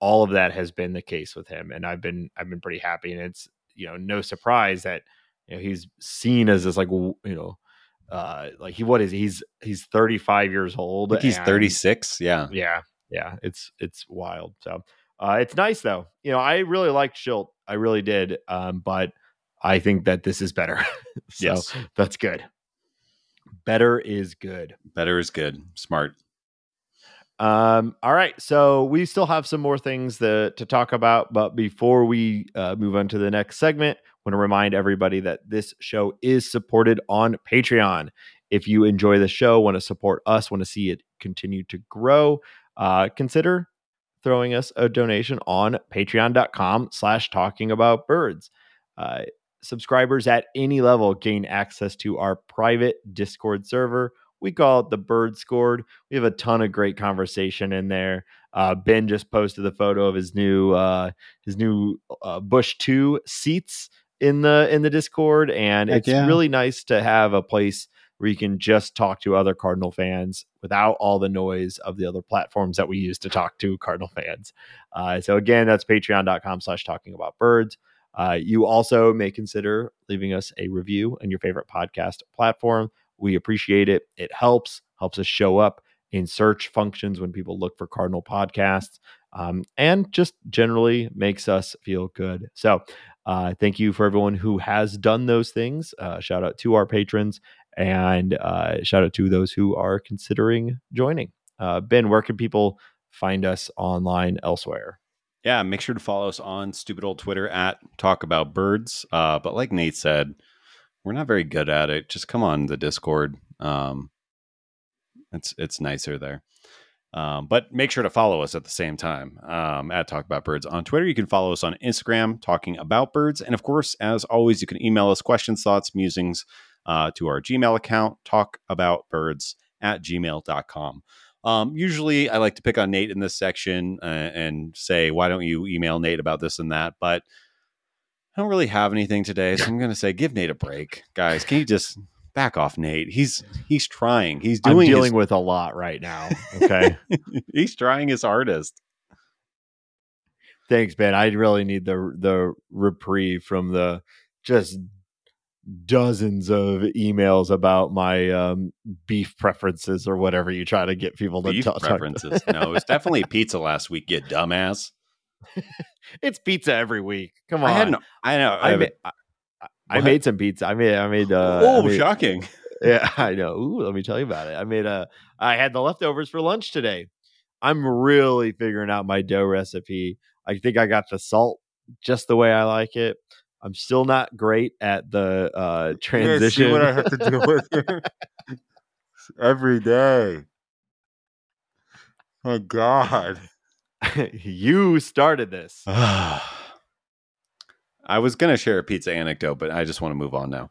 all of that has been the case with him, and I've been I've been pretty happy, and it's you know no surprise that you know he's seen as this like you know uh like he what is he? he's he's 35 years old I think he's and- 36. Yeah. yeah yeah it's it's wild so uh it's nice though you know i really liked shildt i really did um but i think that this is better so Yes. that's good better is good Better is good. Smart. um, all right, so we still have some more things that, to talk about, but before we uh, move on to the next segment, want to remind everybody that this show is supported on Patreon. If you enjoy the show, want to support us, want to see it continue to grow, uh, consider throwing us a donation on patreon.com slash talking about birds. Uh, subscribers at any level gain access to our private Discord server. We call it the Bird Scored. We have a ton of great conversation in there. Uh, ben just posted the photo of his new uh, his new uh, Busch Two seats in the in the Discord, and Heck it's yeah. really nice to have a place where you can just talk to other Cardinal fans without all the noise of the other platforms that we use to talk to Cardinal fans. Uh, so again, that's patreon.com slash talking about birds. Uh, you also may consider leaving us a review on your favorite podcast platform. We appreciate it. It helps, helps us show up in search functions when people look for Cardinal podcasts, um, and just generally makes us feel good. So, uh, thank you for everyone who has done those things. Uh, shout out to our patrons and uh, shout out to those who are considering joining. Uh, ben, where can people find us online elsewhere? Yeah, make sure to follow us on stupid old Twitter at Talk About Birds. Uh, but like Nate said, we're not very good at it. Just come on the Discord. Um, it's it's nicer there. Um, but make sure to follow us at the same time um, at Talk About Birds on Twitter. You can follow us on Instagram, Talking About Birds, and of course, as always, you can email us questions, thoughts, musings uh, to our Gmail account, talkaboutbirds at gmail.com. Um, usually, I like to pick on Nate in this section uh, and say, "Why don't you email Nate about this and that?" But I don't really have anything today, so I'm going to say, give Nate a break, guys. Can you just back off, Nate? He's he's trying. He's I'm dealing his, with a lot right now. Okay. he's trying his hardest. Thanks, Ben. I really need the the reprieve from the just dozens of emails about my um, beef preferences or whatever you try to get people to Beef preferences. no, it was definitely pizza last week. You dumbass. It's pizza every week. Come on. I had no. I know. I, I, I, made some pizza. I made. I made. Uh, oh, I made- shocking! Yeah, I know. Ooh, let me tell you about it. I made a. I had the leftovers for lunch today. I'm really figuring out my dough recipe. I think I got the salt just the way I like it. I'm still not great at the uh transition. What I have to deal with every day. Oh God. you started this. I was gonna share a pizza anecdote, but I just want to move on now.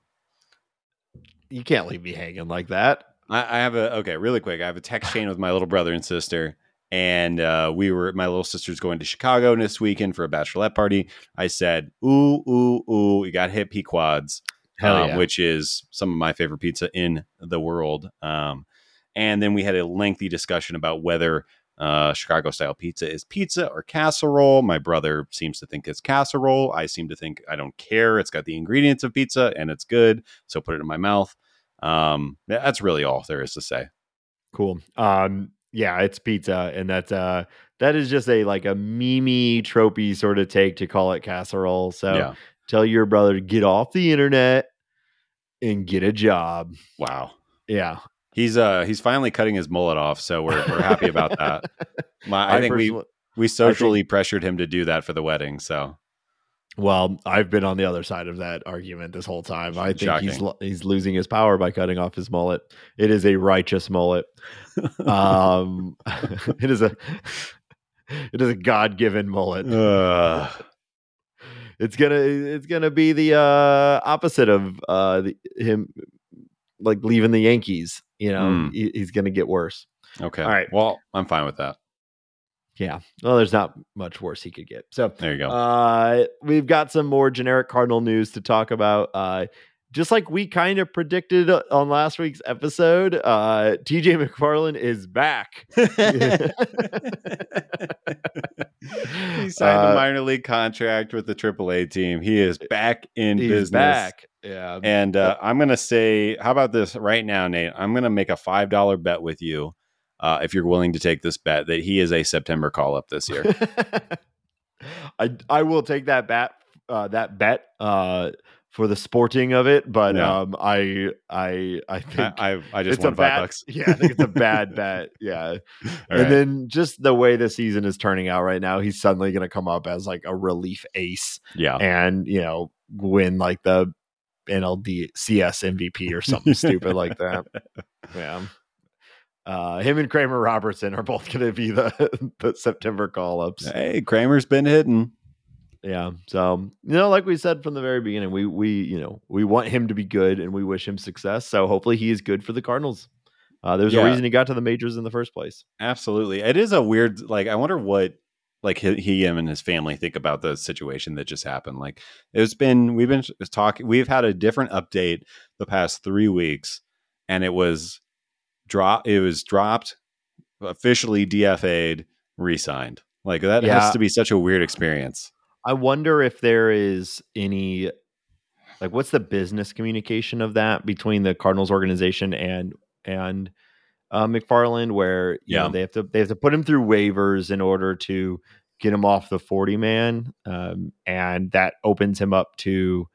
You can't leave me hanging like that. I, I have a okay, really quick. I have a text chain with my little brother and sister, and uh, we were my little sister's going to Chicago this weekend for a bachelorette party. I said, "Ooh, ooh, ooh, you got hit Hell um, yeah. which is some of my favorite pizza in the world." Um, and then we had a lengthy discussion about whether uh, Chicago style pizza is pizza or casserole. My brother seems to think it's casserole. I seem to think I don't care. It's got the ingredients of pizza and it's good, so put it in my mouth. Um, that's really all there is to say. Cool. Um, yeah, it's pizza, and that's uh that is just a like a mimi tropey sort of take to call it casserole. So yeah. tell your brother to get off the internet and get a job. Wow. Yeah. He's uh he's finally cutting his mullet off, so we're we're happy about that. My, I, think we we socially pressured him to do that for the wedding. So Well, I've been on the other side of that argument this whole time. I think he's Shocking. lo- he's losing his power by cutting off his mullet. It is a righteous mullet. Um, it is a it is a God given mullet. Ugh. It's gonna it's gonna be the uh, opposite of uh, the, him like leaving the Yankees. You know, Hmm. he, he's gonna get worse. okay. All right. Well, I'm fine with that. Yeah. Well, there's not much worse he could get. So There you go. Uh, we've got some more generic Cardinal news to talk about. Uh, just like we kind of predicted on last week's episode, uh, TJ McFarland is back. he signed Uh, a minor league contract with the AAA team. He is back in He's business. back. Yeah. And uh, I'm going to say, how about this right now, Nate? I'm going to make a $5 bet with you uh, if you're willing to take this bet that he is a September call up this year. I I will take that bet uh, that bet uh, for the sporting of it, but Yeah. um, I I I think I, I, I just won five bad, bucks. Yeah, I think it's a bad bet. Yeah. All and right. then just the way the season is turning out right now, he's suddenly going to come up as like a relief ace yeah. and, you know, win like the NLD CS MVP or something stupid like that. Yeah. Uh, him and Kramer Robertson are both going to be the, the September call ups. Hey, Kramer's been hitting. Yeah. So, you know, like we said from the very beginning, we, we, you know, we want him to be good and we wish him success. So hopefully he is good for the Cardinals. Uh, there's Yeah. a reason he got to the majors in the first place. Absolutely. It is a weird, like, I wonder what, like, he, he him and his family think about the situation that just happened. Like, it's been, we've been talking, we've had a different update the past three weeks, and it was drop, it was dropped, officially DFA'd, re signed. Like, that Yeah. has to be such a weird experience. I wonder if there is any like what's the business communication of that between the Cardinals organization and and uh, McFarland, where you Yeah. know they have to they have to put him through waivers in order to get him off the forty man, um, and that opens him up to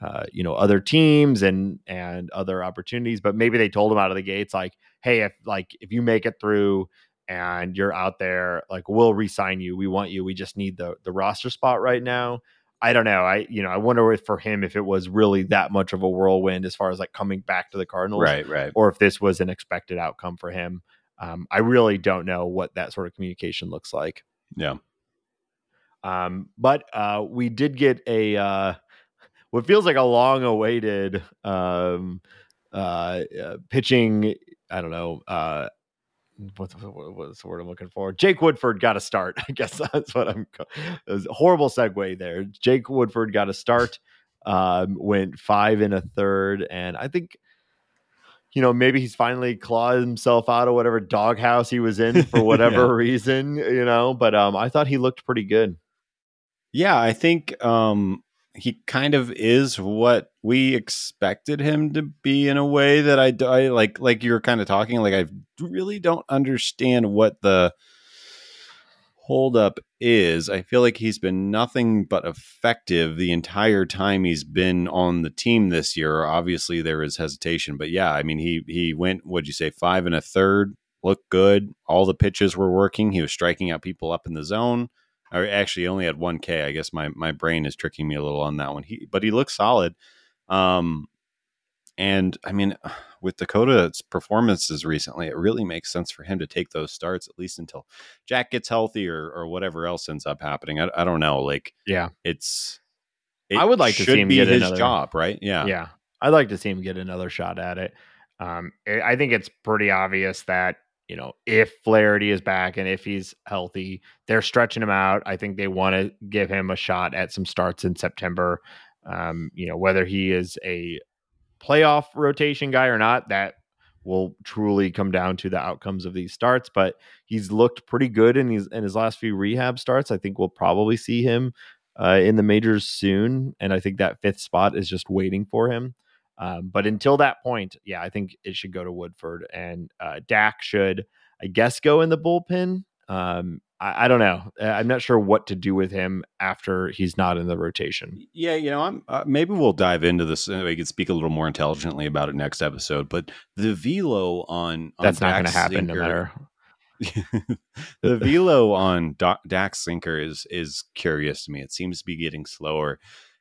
uh, you know other teams and and other opportunities. But maybe they told him out of the gates like, hey, if like if you make it through and you're out there, like we'll re-sign you. We want you. We just need the the roster spot right now. I don't know. I you know I wonder if for him if it was really that much of a whirlwind as far as like coming back to the Cardinals, Right, right. or if this was an expected outcome for him. Um, I really don't know what that sort of communication looks like. Yeah. Um, but uh, we did get a uh, what feels like a long awaited um, uh, uh, pitching. I don't know. What's, what- what's the word I'm looking for? Jake Woodford got a start. I guess that's what I'm. It was a horrible segue there. Jake Woodford got a start. Um, went five and a third, and I think. You know, maybe he's finally clawed himself out of whatever doghouse he was in for whatever Yeah. reason, you know. But um, I thought he looked pretty good. Yeah, I think um, he kind of is what we expected him to be in a way that I, I like. Like you were kind of talking, like I really don't understand what the holdup is. I feel like he's been nothing but effective the entire time he's been on the team this year. Obviously, there is hesitation, but yeah, I mean, he he went. What'd you say? Five and a third. Looked good. All the pitches were working. He was striking out people up in the zone. I actually only had one K. I guess my my brain is tricking me a little on that one. He but he looks solid. Um, and I mean, with Dakota's performances recently, it really makes sense for him to take those starts at least until Jack gets healthy or or whatever else ends up happening. I, I don't know. Like Yeah. it's. I would like to see him get his another- job, right? Yeah, Yeah. I'd like to see him get another shot at it. Um, I think it's pretty obvious that, you know, if Flaherty is back and if he's healthy, they're stretching him out. I think they want to give him a shot at some starts in September. Um, you know, whether he is a playoff rotation guy or not, that will truly come down to the outcomes of these starts. But he's looked pretty good in his in his last few rehab starts. I think we'll probably see him uh, in the majors soon, and I think that fifth spot is just waiting for him. Um, but until that point, yeah, I think it should go to Woodford, and uh, Dak should, I guess, go in the bullpen. um, I, I, don't know. Uh, I'm not sure what to do with him after he's not in the rotation. Yeah, you know, I'm uh, maybe we'll dive into this. Uh, we can speak a little more intelligently about it next episode. But the velo on, on that's not going to happen no matter. the velo on Dak's Sinker is is curious to me. It seems to be getting slower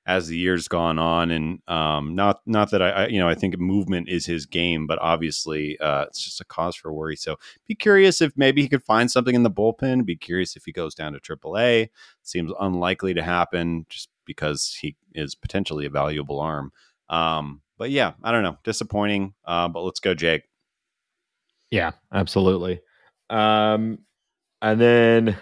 as the years gone on, and um, not not that I, I, you know I think movement is his game, but obviously uh, it's just a cause for worry. So be curious if maybe he could find something in the bullpen. Be curious if he goes down to AAA. Seems unlikely to happen just because he is potentially a valuable arm. Um, but yeah, I don't know, disappointing. Uh, but let's go, Jake. Yeah, absolutely. Um, and then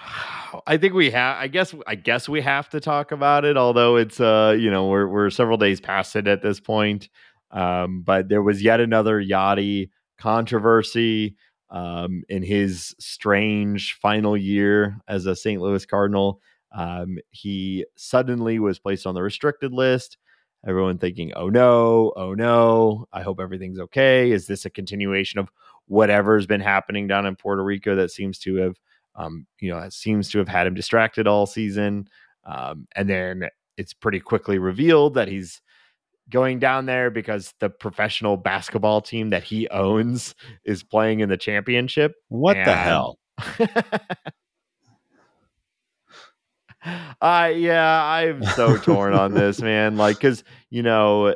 I think we have. I guess. I guess we have to talk about it. Although it's uh, you know, we're we're several days past it at this point. Um, but there was yet another Yadi controversy um, in his strange final year as a St. Louis Cardinal. Um, he suddenly was placed on the restricted list. Everyone thinking, "Oh no, oh no! I hope everything's okay." Is this a continuation of whatever's been happening down in Puerto Rico that seems to have um, you know, it seems to have had him distracted all season. Um, and then it's pretty quickly revealed that he's going down there because the professional basketball team that he owns is playing in the championship. What and... the hell? I uh, yeah, I'm so torn on this, man. Like, because you know,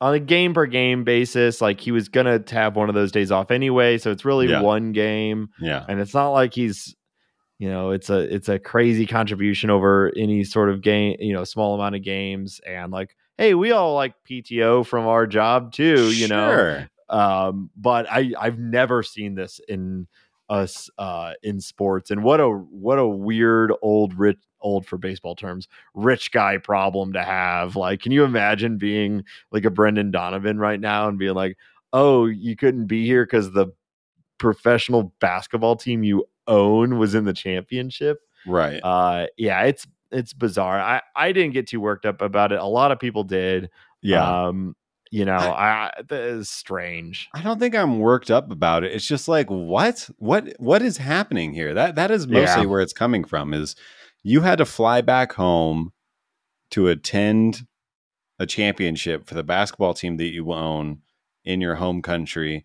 on a game per game basis, like he was gonna have one of those days off anyway, so it's really yeah. one game. Yeah, and it's not like he's, you know, it's a it's a crazy contribution over any sort of game, you know, small amount of games, and like, hey, we all like PTO from our job too, you sure. know. Um, but I I've never seen this in us uh in sports, and what a what a weird old rich old for baseball terms, rich guy problem to have. Like, can you imagine being like a Brendan Donovan right now and being like, oh, you couldn't be here because the professional basketball team you own was in the championship? Right. Uh, yeah, it's it's bizarre. I I didn't get too worked up about it. A lot of people did. Yeah. Um, you know, I, I that is strange. I don't think I'm worked up about it. It's just like what what what is happening here? That that is mostly yeah. where it's coming from. Is you had to fly back home to attend a championship for the basketball team that you own in your home country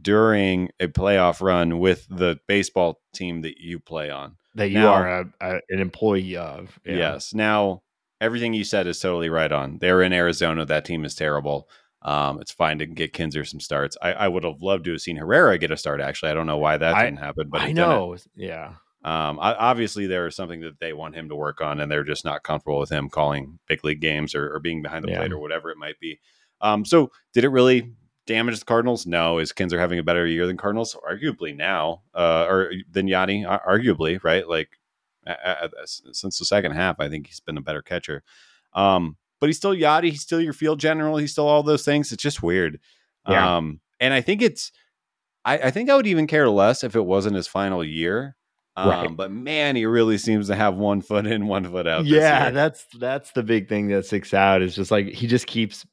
during a playoff run with the baseball team that you play on that you now, are a, a, an employee of yeah. yes now everything you said is totally right on they're in arizona that team is terrible um, it's fine to get Knizner some starts. I, I, would have loved to have seen Herrera get a start. Actually, I don't know why that I, didn't happen, but I know, yeah. Um, obviously, there is something that they want him to work on, and they're just not comfortable with him calling big league games or, or being behind the yeah. plate or whatever it might be. Um, so, did it really damage the Cardinals? No. Is Knizner having a better year than Cardinals? Arguably now, uh, or than Yadi? Arguably, right? Like since the second half, I think he's been a better catcher. Um, but he's still Yadi. He's still your field general. He's still all those things. It's just weird. Yeah. Um, and I think it's. I, I think I would even care less if it wasn't his final year um, right. But man, he really seems to have one foot in, one foot out. Yeah, that's that's the big thing that sticks out. Is just like he just keeps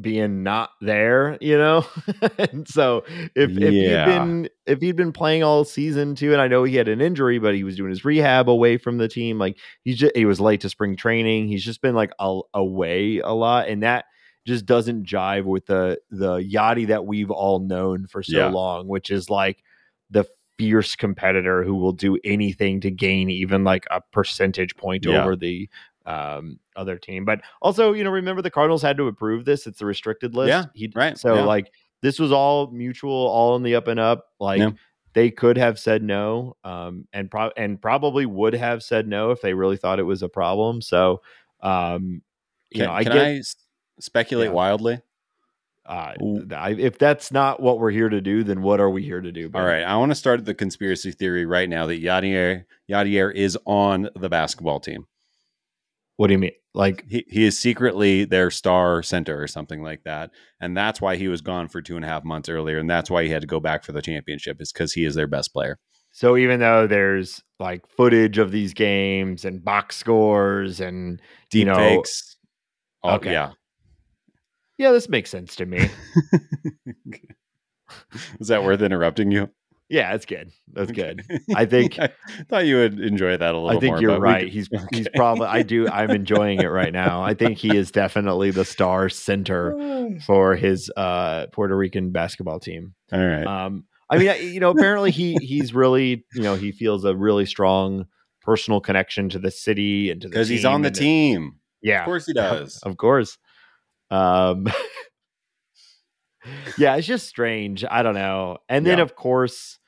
being not there, you know. and so if if yeah. he'd been if he'd been playing all season too, and I know he had an injury, but he was doing his rehab away from the team. Like he just he was late to spring training. He's just been like a, away a lot, and that just doesn't jive with the the Yadi that we've all known for so yeah. long, which is like the fierce competitor who will do anything to gain even like a percentage point yeah. over the um, other team. But also, you know, remember the Cardinals had to approve this. It's a restricted list. Yeah, he, right. So yeah. like this was all mutual, all in the up and up. Like yeah. they could have said no, um, and pro- and probably would have said no if they really thought it was a problem. So, um, you can, know, I can get, I speculate yeah. wildly? Uh, I, if that's not what we're here to do, then what are we here to do? Ben? All right, I want to start the conspiracy theory right now that Yadier Yadier is on the basketball team. What do you mean? Like he, he is secretly their star center or something like that, and that's why he was gone for two and a half months earlier, and that's why he had to go back for the championship is because he is their best player. So even though there's like footage of these games and box scores and deep you know, fakes, oh, okay. yeah, yeah, this makes sense to me. Is that worth interrupting you? Yeah, it's good. That's good. I think I thought you would enjoy that a little. I think more, you're right. He's he's probably I do I'm enjoying it right now. I think he is definitely the star center for his uh Puerto Rican basketball team. All right. Um I mean, you know, apparently he he's really, you know, he feels a really strong personal connection to the city and to the Because he's on the team. Yeah. Of course he does. Of course. Um Yeah, it's just strange. I don't know. And then of course,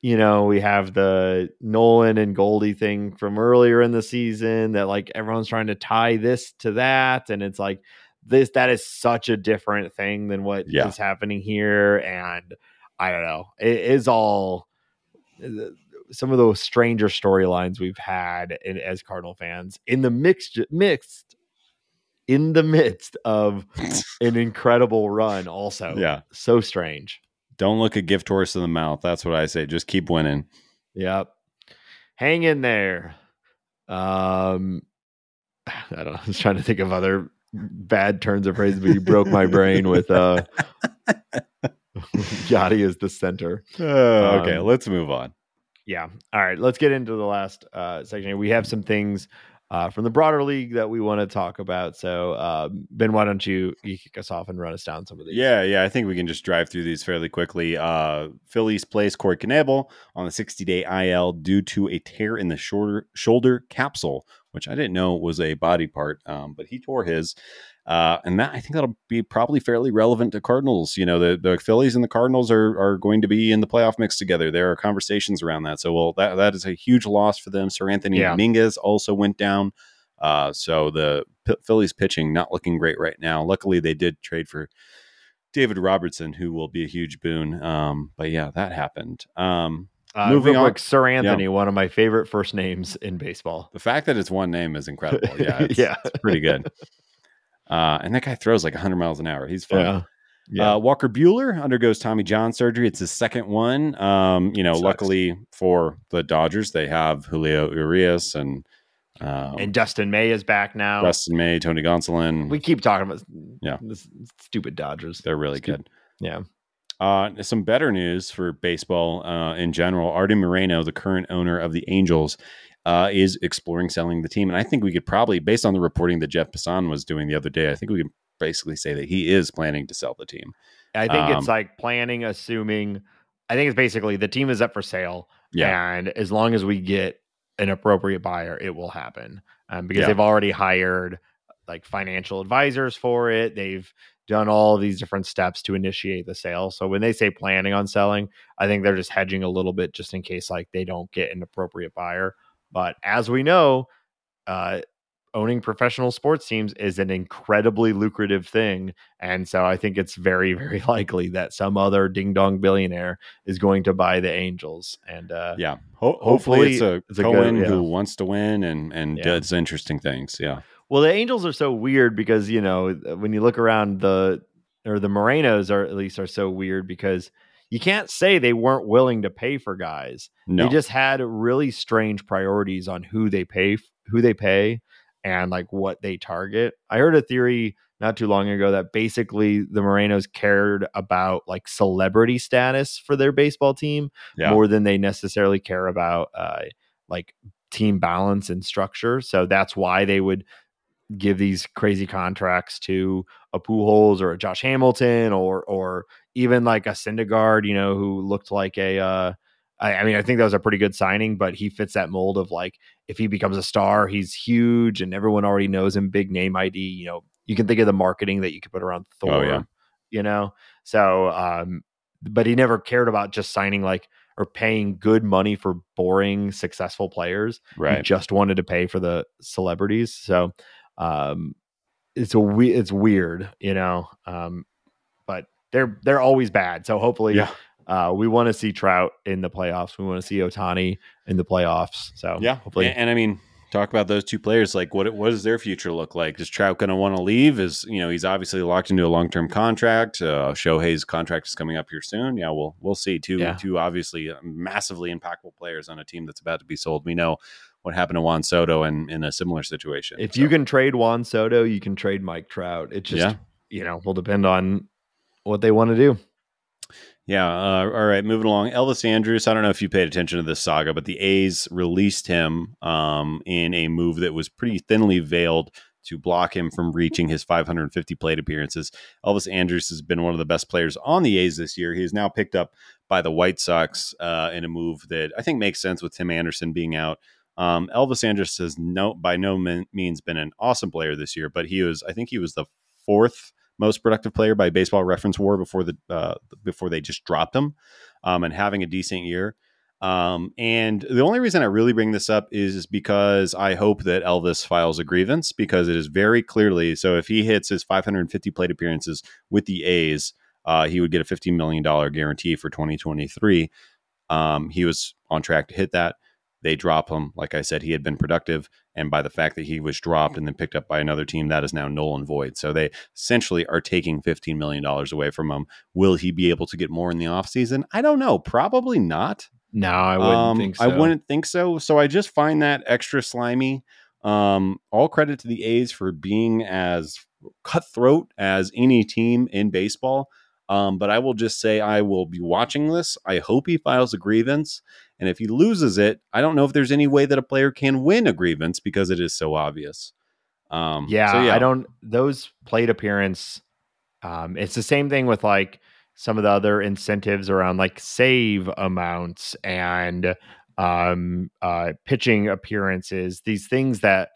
you know, we have the Nolan and Goldie thing from earlier in the season that like everyone's trying to tie this to that and it's like this that is such a different thing than what is Yeah. happening here and I don't know. It is all some of those stranger storylines we've had in, as Cardinal fans in the mixed mixed in the midst of an incredible run also yeah. so strange Don't look a gift horse in the mouth. That's what I say. Just keep winning. yep hang in there um i don't know i was trying to think of other bad turns of phrase but you broke my brain with uh Yadi is the center Uh, okay, Um, let's move on. yeah all right let's get into the last uh section we have some things uh from the broader league that we want to talk about so um ben why don't you you kick us off and run us down some of these Yeah, yeah. I think we can just drive through these fairly quickly. Uh, Phillies placed Corey Knebel on the 60 day IL due to a tear in the shoulder shoulder capsule, which I didn't know was a body part, um, but he tore his. Uh, and that I think that'll be probably fairly relevant to Cardinals. You know, the, the Phillies and the Cardinals are are going to be in the playoff mix together. There are conversations around that. So, well, that that is a huge loss for them. Seranthony Yeah. Dominguez also went down. Uh, so the P- Phillies pitching not looking great right now. Luckily, they did trade for David Robertson, who will be a huge boon. Um, but yeah, that happened. Um, Uh, Moving real on- quick, Seranthony, one of my favorite first names in baseball. the fact that it's one name is incredible. Yeah, it's, Yeah. it's pretty good. Uh, and that guy throws like 100 miles an hour. He's fun. Yeah. Yeah. Uh, Walker Buehler undergoes Tommy John surgery. It's his second one. Um, you know, Sucks. luckily for the Dodgers, they have Julio Urias and um, and Dustin May is back now. Dustin May, Tony Gonsolin. we keep talking about Yeah. this stupid Dodgers. They're really Stu- good. Yeah. Uh, some better news for baseball uh, in general. Artie Moreno, the current owner of the Angels, uh, is exploring selling the team. And I think we could probably, based on the reporting that Jeff Passan was doing the other day, I think we can basically say that he is planning to sell the team. I think Um, it's like planning, assuming. I think it's basically the team is up for sale, Yeah. and as long as we get an appropriate buyer, it will happen. Um, because Yeah. they've already hired like financial advisors for it. They've done all of these different steps to initiate the sale. So when they say planning on selling, I think they're just hedging a little bit just in case like they don't get an appropriate buyer. But as we know, uh, owning professional sports teams is an incredibly lucrative thing. And so I think it's very, very likely that some other ding dong billionaire is going to buy the Angels. And uh, Yeah. Ho- hopefully, Hopefully it's a it's a good- Cohen yeah. who wants to win and, and Yeah. does interesting things. Yeah. Well, the Angels are so weird because, you know, when you look around the, or the Morenos are at least are so weird because you can't say they weren't willing to pay for guys. No. They just had really strange priorities on who they pay, who they pay, and like what they target. I heard a theory not too long ago that basically the Morenos cared about like celebrity status for their baseball team yeah. more than they necessarily care about uh, like team balance and structure. So that's why they would give these crazy contracts to a Pujols or a Josh Hamilton or or even like a Syndergaard, you know, who looked like a. Uh, I, I mean, I think that was a pretty good signing, but he fits that mold of like if he becomes a star, he's huge and everyone already knows him, big name ID. You know, you can think of the marketing that you could put around Thor. Oh, yeah. You know, so um, but he never cared about just signing like or paying good money for boring successful players. He right. just wanted to pay for the celebrities. So um it's a we- it's weird, you know. Um but they're they're always bad. So hopefully Yeah. uh we want to see Trout in the playoffs. We want to see Ohtani in the playoffs. So Yeah. hopefully And, and I mean, talk about those two players. Like, what what does their future look like? Is Trout going to want to leave? Is you know he's obviously locked into a long term contract. Uh, Shohei's contract is coming up here soon. Yeah, we'll we'll see. Two Yeah. two obviously uh, massively impactful players on a team that's about to be sold. We know what happened to Juan Soto in, in a similar situation. if So, you can trade Juan Soto, you can trade Mike Trout. It just Yeah. you know, will depend on what they want to do. Yeah. Uh, all right. Moving along. Elvis Andrus. I don't know if you paid attention to this saga, but the A's released him um, in a move that was pretty thinly veiled to block him from reaching his 550 plate appearances. Elvis Andrus has been one of the best players on the A's this year. He is now picked up by the White Sox uh, in a move that I think makes sense with Tim Anderson being out. Um, Elvis Andrus has no by no means been an awesome player this year, but he was I think he was the fourth most productive player by Baseball Reference WAR before the uh, before they just dropped him, um, and having a decent year. Um, and the only reason I really bring this up is because I hope that Elvis files a grievance because it is very clearly so. If he hits his 550 plate appearances with the A's, uh, he would get a 15 million dollar guarantee for 2023. Um, he was on track to hit that. They drop him. Like I said, he had been productive. And by the fact that he was dropped and then picked up by another team, that is now null and void. So they essentially are taking $15 million away from him. Will he be able to get more in the offseason? I don't know. Probably not. No, I wouldn't um, think so. I wouldn't think so. So I just find that extra slimy. Um, all credit to the A's for being as cutthroat as any team in baseball. Um, but I will just say I will be watching this. I hope he files a grievance. And if he loses it, I don't know if there's any way that a player can win a grievance because it is so obvious. Um, yeah, so yeah, I don't. Those plate appearance. Um, it's the same thing with like some of the other incentives around like save amounts and um, uh, pitching appearances. These things that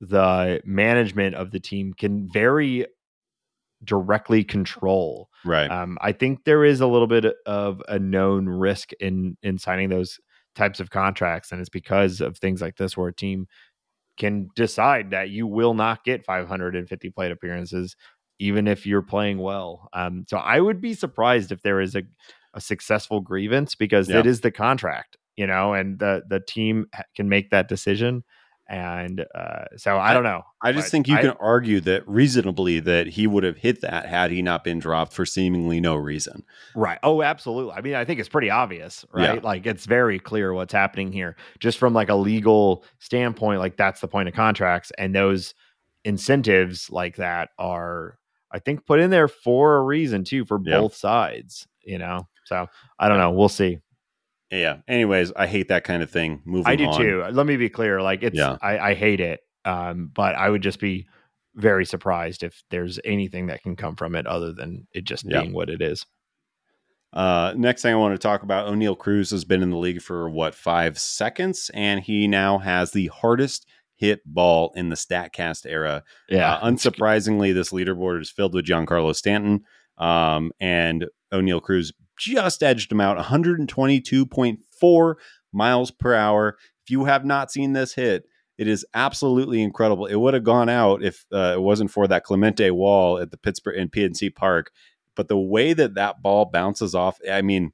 the management of the team can very directly control. Right. Um, I think there is a little bit of a known risk in in signing those types of contracts, and it's because of things like this where a team can decide that you will not get 550 plate appearances, even if you're playing well. Um, so I would be surprised if there is a, a successful grievance because yeah. it is the contract, you know, and the the team can make that decision. And uh, so I don't know. I just think you I, can argue that reasonably that he would have hit that had he not been dropped for seemingly no reason. Right. Oh, absolutely. I mean, I think it's pretty obvious, right? Yeah. Like it's very clear what's happening here. Just from like a legal standpoint, like that's the point of contracts. And those incentives like that are, I think, put in there for a reason too, for yeah. both sides, you know? So I don't know. We'll see yeah. Anyways, I hate that kind of thing. Moving, I do on. too. Let me be clear. Like it's, yeah. I, I hate it. Um, but I would just be very surprised if there's anything that can come from it other than it just yeah. being what it is. Uh, next thing I want to talk about, Oneil Cruz has been in the league for what five seconds, and he now has the hardest hit ball in the Statcast era. Yeah, uh, unsurprisingly, this leaderboard is filled with Giancarlo Stanton, um, and Oneil Cruz just edged him out 122.4 miles per hour. If you have not seen this hit, it is absolutely incredible. It would have gone out if uh, it wasn't for that Clemente wall at the Pittsburgh in PNC Park. But the way that that ball bounces off, I mean,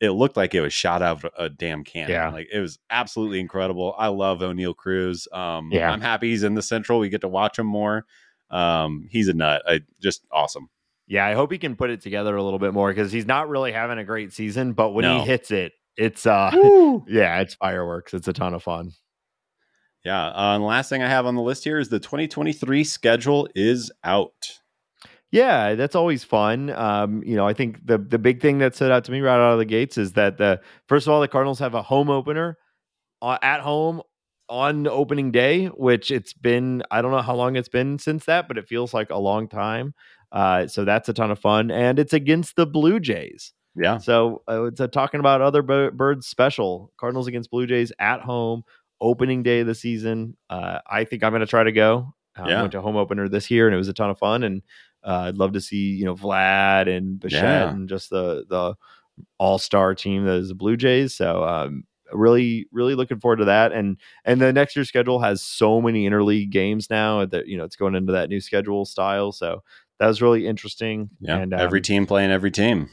it looked like it was shot out of a damn cannon. Yeah. Like it was absolutely incredible. I love Oneil Cruz. Um, yeah. I'm happy he's in the Central. We get to watch him more. Um, he's a nut. I just awesome. Yeah, I hope he can put it together a little bit more because he's not really having a great season. But when no. he hits it, it's uh, yeah, it's fireworks. It's a ton of fun. Yeah. Uh, and the last thing I have on the list here is the 2023 schedule is out. Yeah, that's always fun. Um, you know, I think the the big thing that stood out to me right out of the gates is that the first of all, the Cardinals have a home opener uh, at home on opening day, which it's been I don't know how long it's been since that, but it feels like a long time. Uh, so that's a ton of fun, and it's against the Blue Jays. Yeah. So uh, it's a talking about other birds special. Cardinals against Blue Jays at home, opening day of the season. Uh, I think I'm going to try to go. Uh, yeah. I went to home opener this year, and it was a ton of fun. And uh, I'd love to see you know Vlad and Bichette yeah. and just the the all star team that is the Blue Jays. So um, really really looking forward to that and and the next year's schedule has so many interleague games now that you know it's going into that new schedule style so that was really interesting. Yeah, and um, every team playing every team.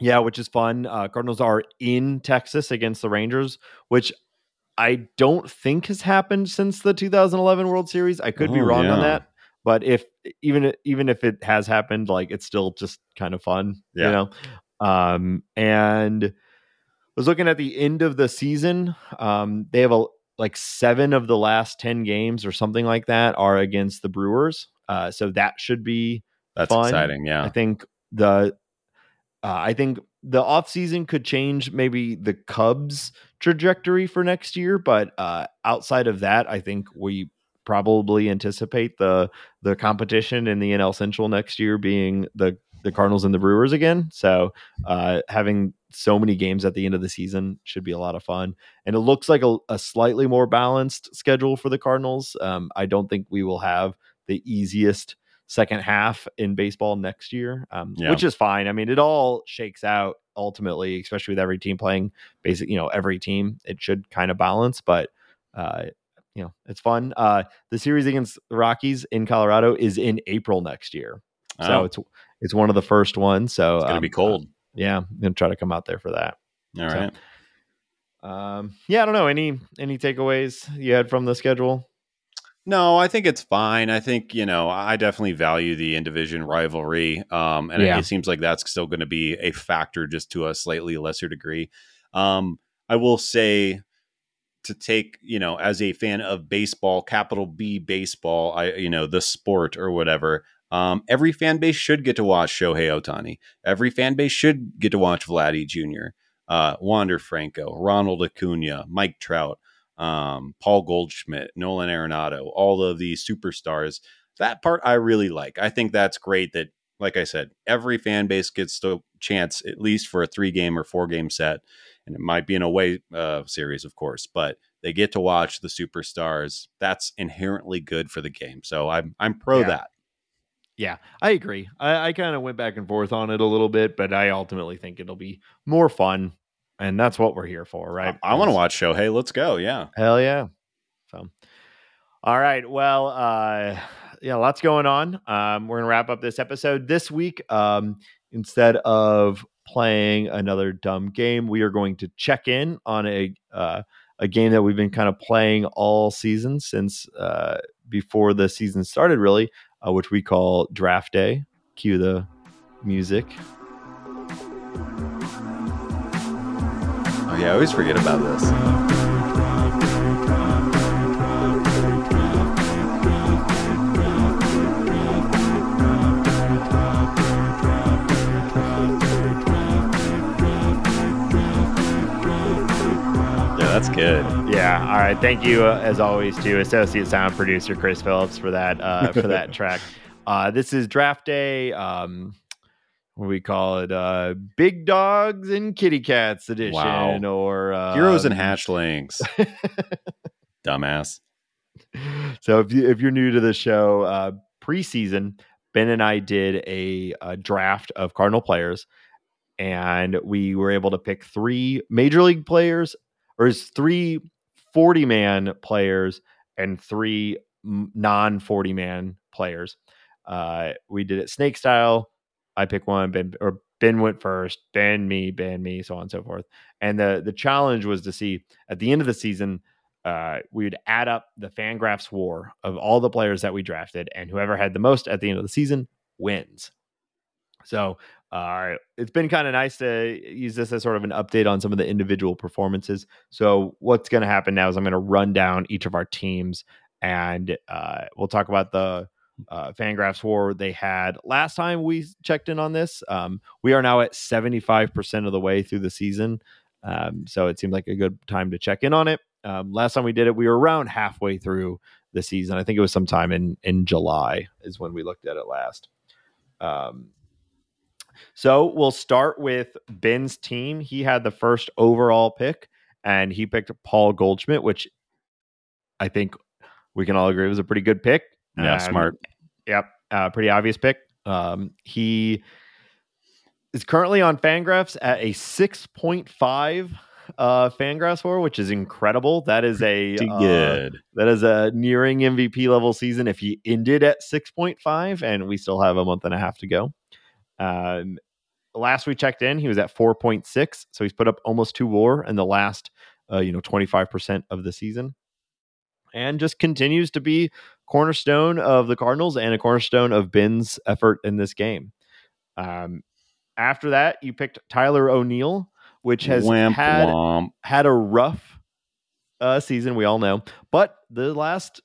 Yeah, which is fun. Uh, Cardinals are in Texas against the Rangers, which I don't think has happened since the 2011 World Series. I could oh, be wrong yeah. on that, but if even even if it has happened, like it's still just kind of fun, yeah. you know. Um, and I was looking at the end of the season. Um, they have a like seven of the last ten games or something like that are against the Brewers. Uh, so that should be that's fun. exciting. Yeah. I think the uh, I think the offseason could change maybe the Cubs trajectory for next year, but uh, outside of that, I think we probably anticipate the the competition in the NL Central next year being the the Cardinals and the Brewers again. So uh, having so many games at the end of the season should be a lot of fun. And it looks like a, a slightly more balanced schedule for the Cardinals. Um, I don't think we will have the easiest second half in baseball next year, um, yeah. which is fine. I mean, it all shakes out ultimately, especially with every team playing basic, you know, every team. It should kind of balance, but uh, you know, it's fun. Uh, the series against the Rockies in Colorado is in April next year, oh. so it's it's one of the first ones. So it's gonna um, be cold. Uh, yeah, I'm gonna try to come out there for that. All so, right. Um, yeah, I don't know any any takeaways you had from the schedule. No, I think it's fine. I think you know I definitely value the in-division rivalry, um, and yeah. it, it seems like that's still going to be a factor, just to a slightly lesser degree. Um, I will say to take you know as a fan of baseball, capital B baseball, I you know the sport or whatever. Um, every fan base should get to watch Shohei Ohtani. Every fan base should get to watch Vladdy Jr., uh, Wander Franco, Ronald Acuna, Mike Trout um, Paul Goldschmidt, Nolan Arenado, all of these superstars. That part I really like. I think that's great that, like I said, every fan base gets the chance at least for a three game or four game set. And it might be an away uh, series, of course, but they get to watch the superstars. That's inherently good for the game. So I'm I'm pro yeah. that. Yeah, I agree. I, I kind of went back and forth on it a little bit, but I ultimately think it'll be more fun and that's what we're here for, right? I, I want to watch Shohei. Let's go. Yeah. Hell yeah. So, all right. Well, uh, yeah, lots going on. Um, we're gonna wrap up this episode this week. Um, instead of playing another dumb game, we are going to check in on a uh, a game that we've been kind of playing all season since uh, before the season started, really, uh, which we call Draft Day. Cue the music. Yeah, I always forget about this. Yeah, that's good. Yeah. All right. Thank you, uh, as always, to associate sound producer Chris Phillips for that uh, for that track. Uh, this is Draft Day. Um, we call it uh big dogs and kitty cats edition wow. or uh, heroes and um, hatchlings. Dumbass. So if you if you're new to the show uh preseason ben and i did a, a draft of cardinal players and we were able to pick three major league players or is three 40 man players and three non 40 man players. Uh we did it snake style I pick one, Ben or Ben went first, Ben me, Ben me, so on and so forth. And the the challenge was to see at the end of the season, uh, we would add up the Fangraphs WAR of all the players that we drafted, and whoever had the most at the end of the season wins. So uh, it's been kind of nice to use this as sort of an update on some of the individual performances. So what's going to happen now is I'm going to run down each of our teams, and uh, we'll talk about the uh, Fangraphs WAR they had last time we checked in on this. Um, we are now at 75% of the way through the season. Um, so it seemed like a good time to check in on it. Um, last time we did it, we were around halfway through the season. I think it was sometime in, in July is when we looked at it last. Um, so we'll start with Ben's team. He had the first overall pick and he picked Paul Goldschmidt, which I think we can all agree was a pretty good pick. Yeah, um, smart. Yep, uh, pretty obvious pick. Um, he is currently on Fangraphs at a six point five uh Fangraphs WAR, which is incredible. That is a uh, good. That is a nearing MVP level season. If he ended at six point five, and we still have a month and a half to go. Um, last we checked in, he was at four point six, so he's put up almost two WAR in the last, uh, you know, twenty five percent of the season and just continues to be cornerstone of the Cardinals and a cornerstone of Ben's effort in this game. Um, after that, you picked Tyler O'Neill, which has had wamp. had a rough uh, season. We all know, but the last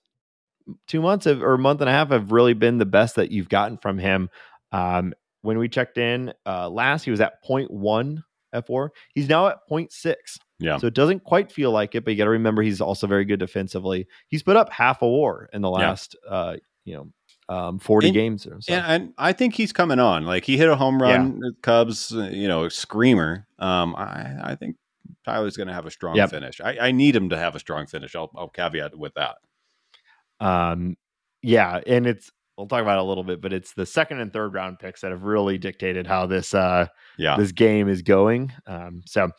two months of, or month and a half have really been the best that you've gotten from him. Um, when we checked in uh, last, he was at 0.1 F war. He's now at 0.6. Yeah. So it doesn't quite feel like it, but you got to remember he's also very good defensively. He's put up half a war in the Yeah. last, uh, you know, um, 40 And- games or so. And, and I think he's coming on. Like he hit a home run, with Cubs, uh, you know, a screamer. Um, I, I think Tyler's going to have a strong Yep. finish. I, I need him to have a strong finish. I'll, I'll caveat with that. Um, yeah, and it's we'll talk about it a little bit, but it's the second and third round picks that have really dictated how this uh Yeah. this game is going. Um, so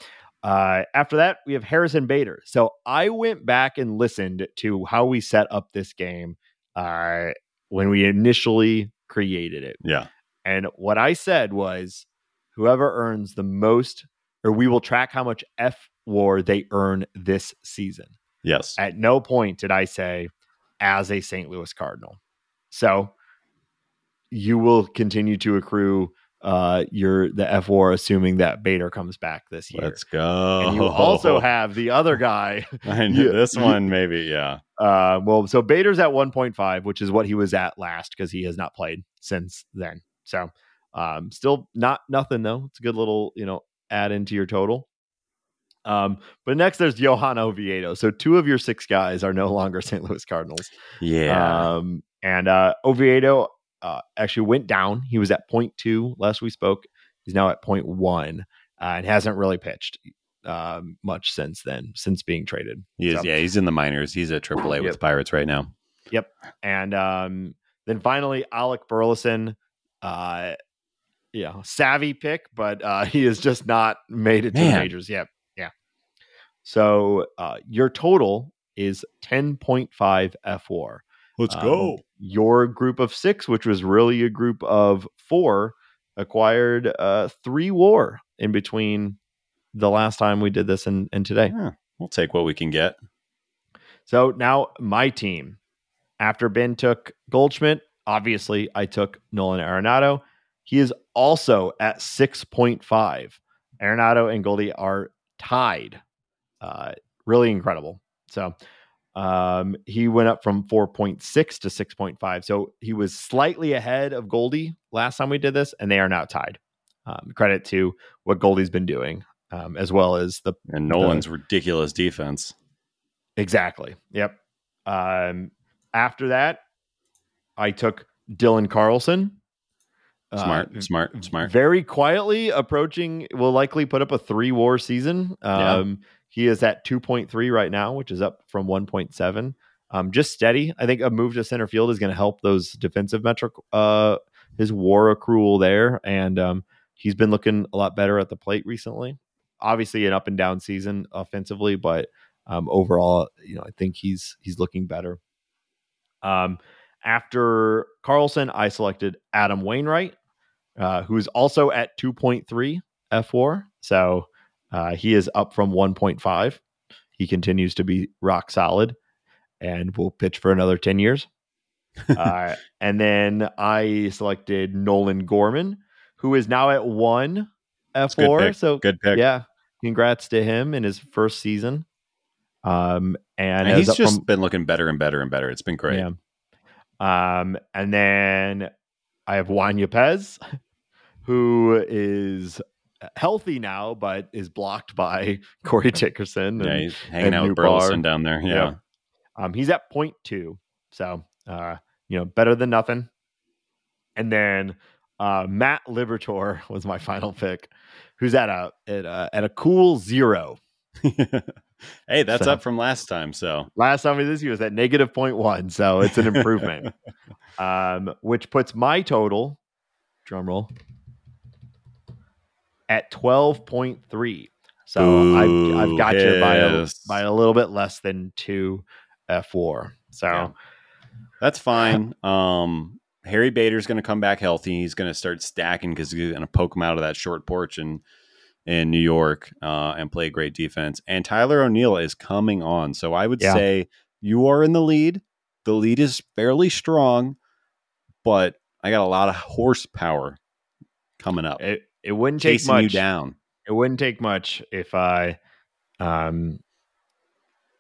uh, after that, we have Harrison Bader. So I went back and listened to how we set up this game uh, when we initially created it. Yeah. And what I said was whoever earns the most, or we will track how much F war they earn this season. Yes. At no point did I say as a St. Louis Cardinal. So you will continue to accrue uh your the F war assuming that Bader comes back this year. Let's go. and you also have the other guy. I knew this one, maybe. Yeah. Uh well, so Bader's at 1.5, which is what he was at last because he has not played since then. So um still not nothing though. It's a good little, you know, add into your total. Um, but next there's Johan Oviedo. So two of your six guys are no longer St. Louis Cardinals. Yeah. Um, and uh, Oviedo uh, actually went down. He was at 0.2 last we spoke. He's now at 0.1 uh, and hasn't really pitched um, much since then, since being traded. he is. so- Yeah. He's in the minors. He's at AAA with Yep. the Pirates right now. Yep. And um, then finally, Alec Burleson. Uh, yeah, savvy pick, but uh, he has just not made it to the majors yet. Yeah. So uh, your total is 10.5 F war. Let's Um, Your group of six, which was really a group of four, acquired uh, three war in between the last time we did this and, and today. Yeah, we'll take what we can get. So now my team, after Ben took Goldschmidt, obviously I took Nolan Arenado. He is also at 6.5. Arenado and Goldie are tied. Uh, really incredible. So um, he went up from 4.6 to 6.5. So he was slightly ahead of Goldie last time we did this, and they are now tied. Um, credit to what Goldie's been doing, um, as well as the And Nolan's ridiculous defense. Exactly. Yep. Um, after that, I took Dylan Carlson. Uh, Smart, smart, smart. Very quietly approaching, will likely put up a three war season. Yeah. He is at 2.3 right now, which is up from 1.7. Um, just steady. I think a move to center field is going to help those defensive metric, uh, his war accrual there. And um, he's been looking a lot better at the plate recently. Obviously, an up and down season offensively, but um, overall, you know, I think he's he's looking better. Um, after Carlson, I selected Adam Wainwright, uh, who is also at 2.3 F war. So uh, he is up from 1.5. He continues to be rock solid and will pitch for another 10 years. uh, and then I selected Nolan Gorman, who is now at one It's a good F war. pick. So Good pick. yeah, congrats to him in his first season. Um, and, And he's just from- been looking better and better and better. It's been great. yeah. Um, and then I have Juan Yepez, who is healthy now, but is blocked by Corey Dickerson. Yeah, And, he's hanging out with Burleson down there. Yeah. Yeah. um, he's at point two. So, uh, you know, better than nothing. And then uh, Matt Liberatore was my final pick, who's at a at a, at a cool zero. hey, that's So- up from last time. So Last time we this year was at negative 0.1, so it's an improvement. um, which puts my total, drum roll, at 12.3. So I've, I've Boo, got you by a, by a little bit less than two F war. So Yeah. that's fine. Um, Harry Bader's going to come back healthy. He's going to start stacking because he's going to poke him out of that short porch in in New York uh, and play great defense. And Tyler O'Neill is coming on. So I would Yeah. say you are in the lead. The lead is fairly strong, but I got a lot of horsepower coming up, it, it wouldn't take chasing you much. down. It wouldn't take much if I, um,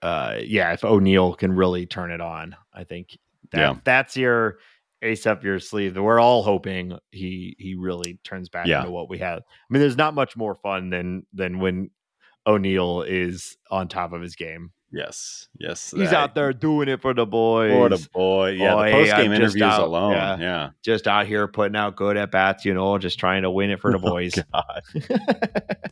uh, yeah, if O'Neill can really turn it on. I think that Yeah. that's your ace up your sleeve. We're all hoping he he really turns back Yeah. into what we had. I mean, there's not much more fun than than when O'Neill is on top of his game. Yes, yes. He's that- out there doing it for the boys. for the boy. Yeah, Boy, the post game interviews out, alone. yeah. Yeah. just out here putting out good at bats, you know, just trying to win it for the boys. God.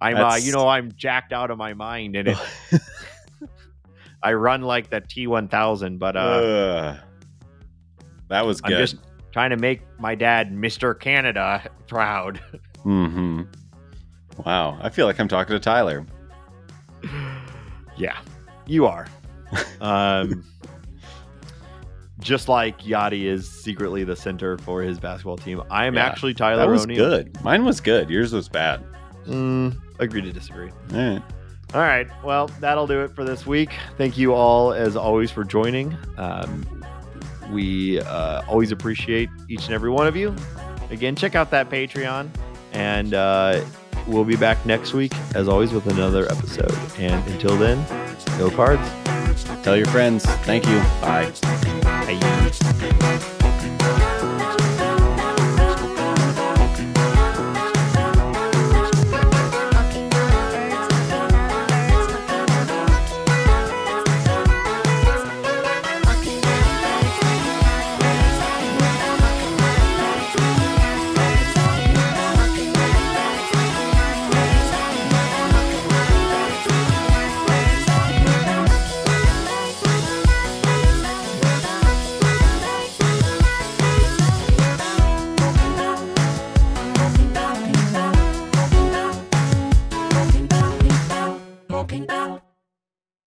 I'm, uh, you know, I'm jacked out of my mind, and it, I run like the T1000, but uh, Ugh. that was I'm good. just trying to make my dad, Mister Canada, proud. hmm Wow, I feel like I'm talking to Tyler. Yeah, you are. Um, just like Yadi is secretly the center for his basketball team, I am Yeah, actually Tyler That was O'Neill. good. Mine was good. Yours was bad. Mm, agree to disagree. All right. All right. Well, that'll do it for this week. Thank you all, as always, for joining. Um, we uh, always appreciate each and every one of you. Again, check out that Patreon, and uh, we'll be back next week, as always, with another episode. And until then, go cards. Tell your friends. Thank you. Bye. Bye.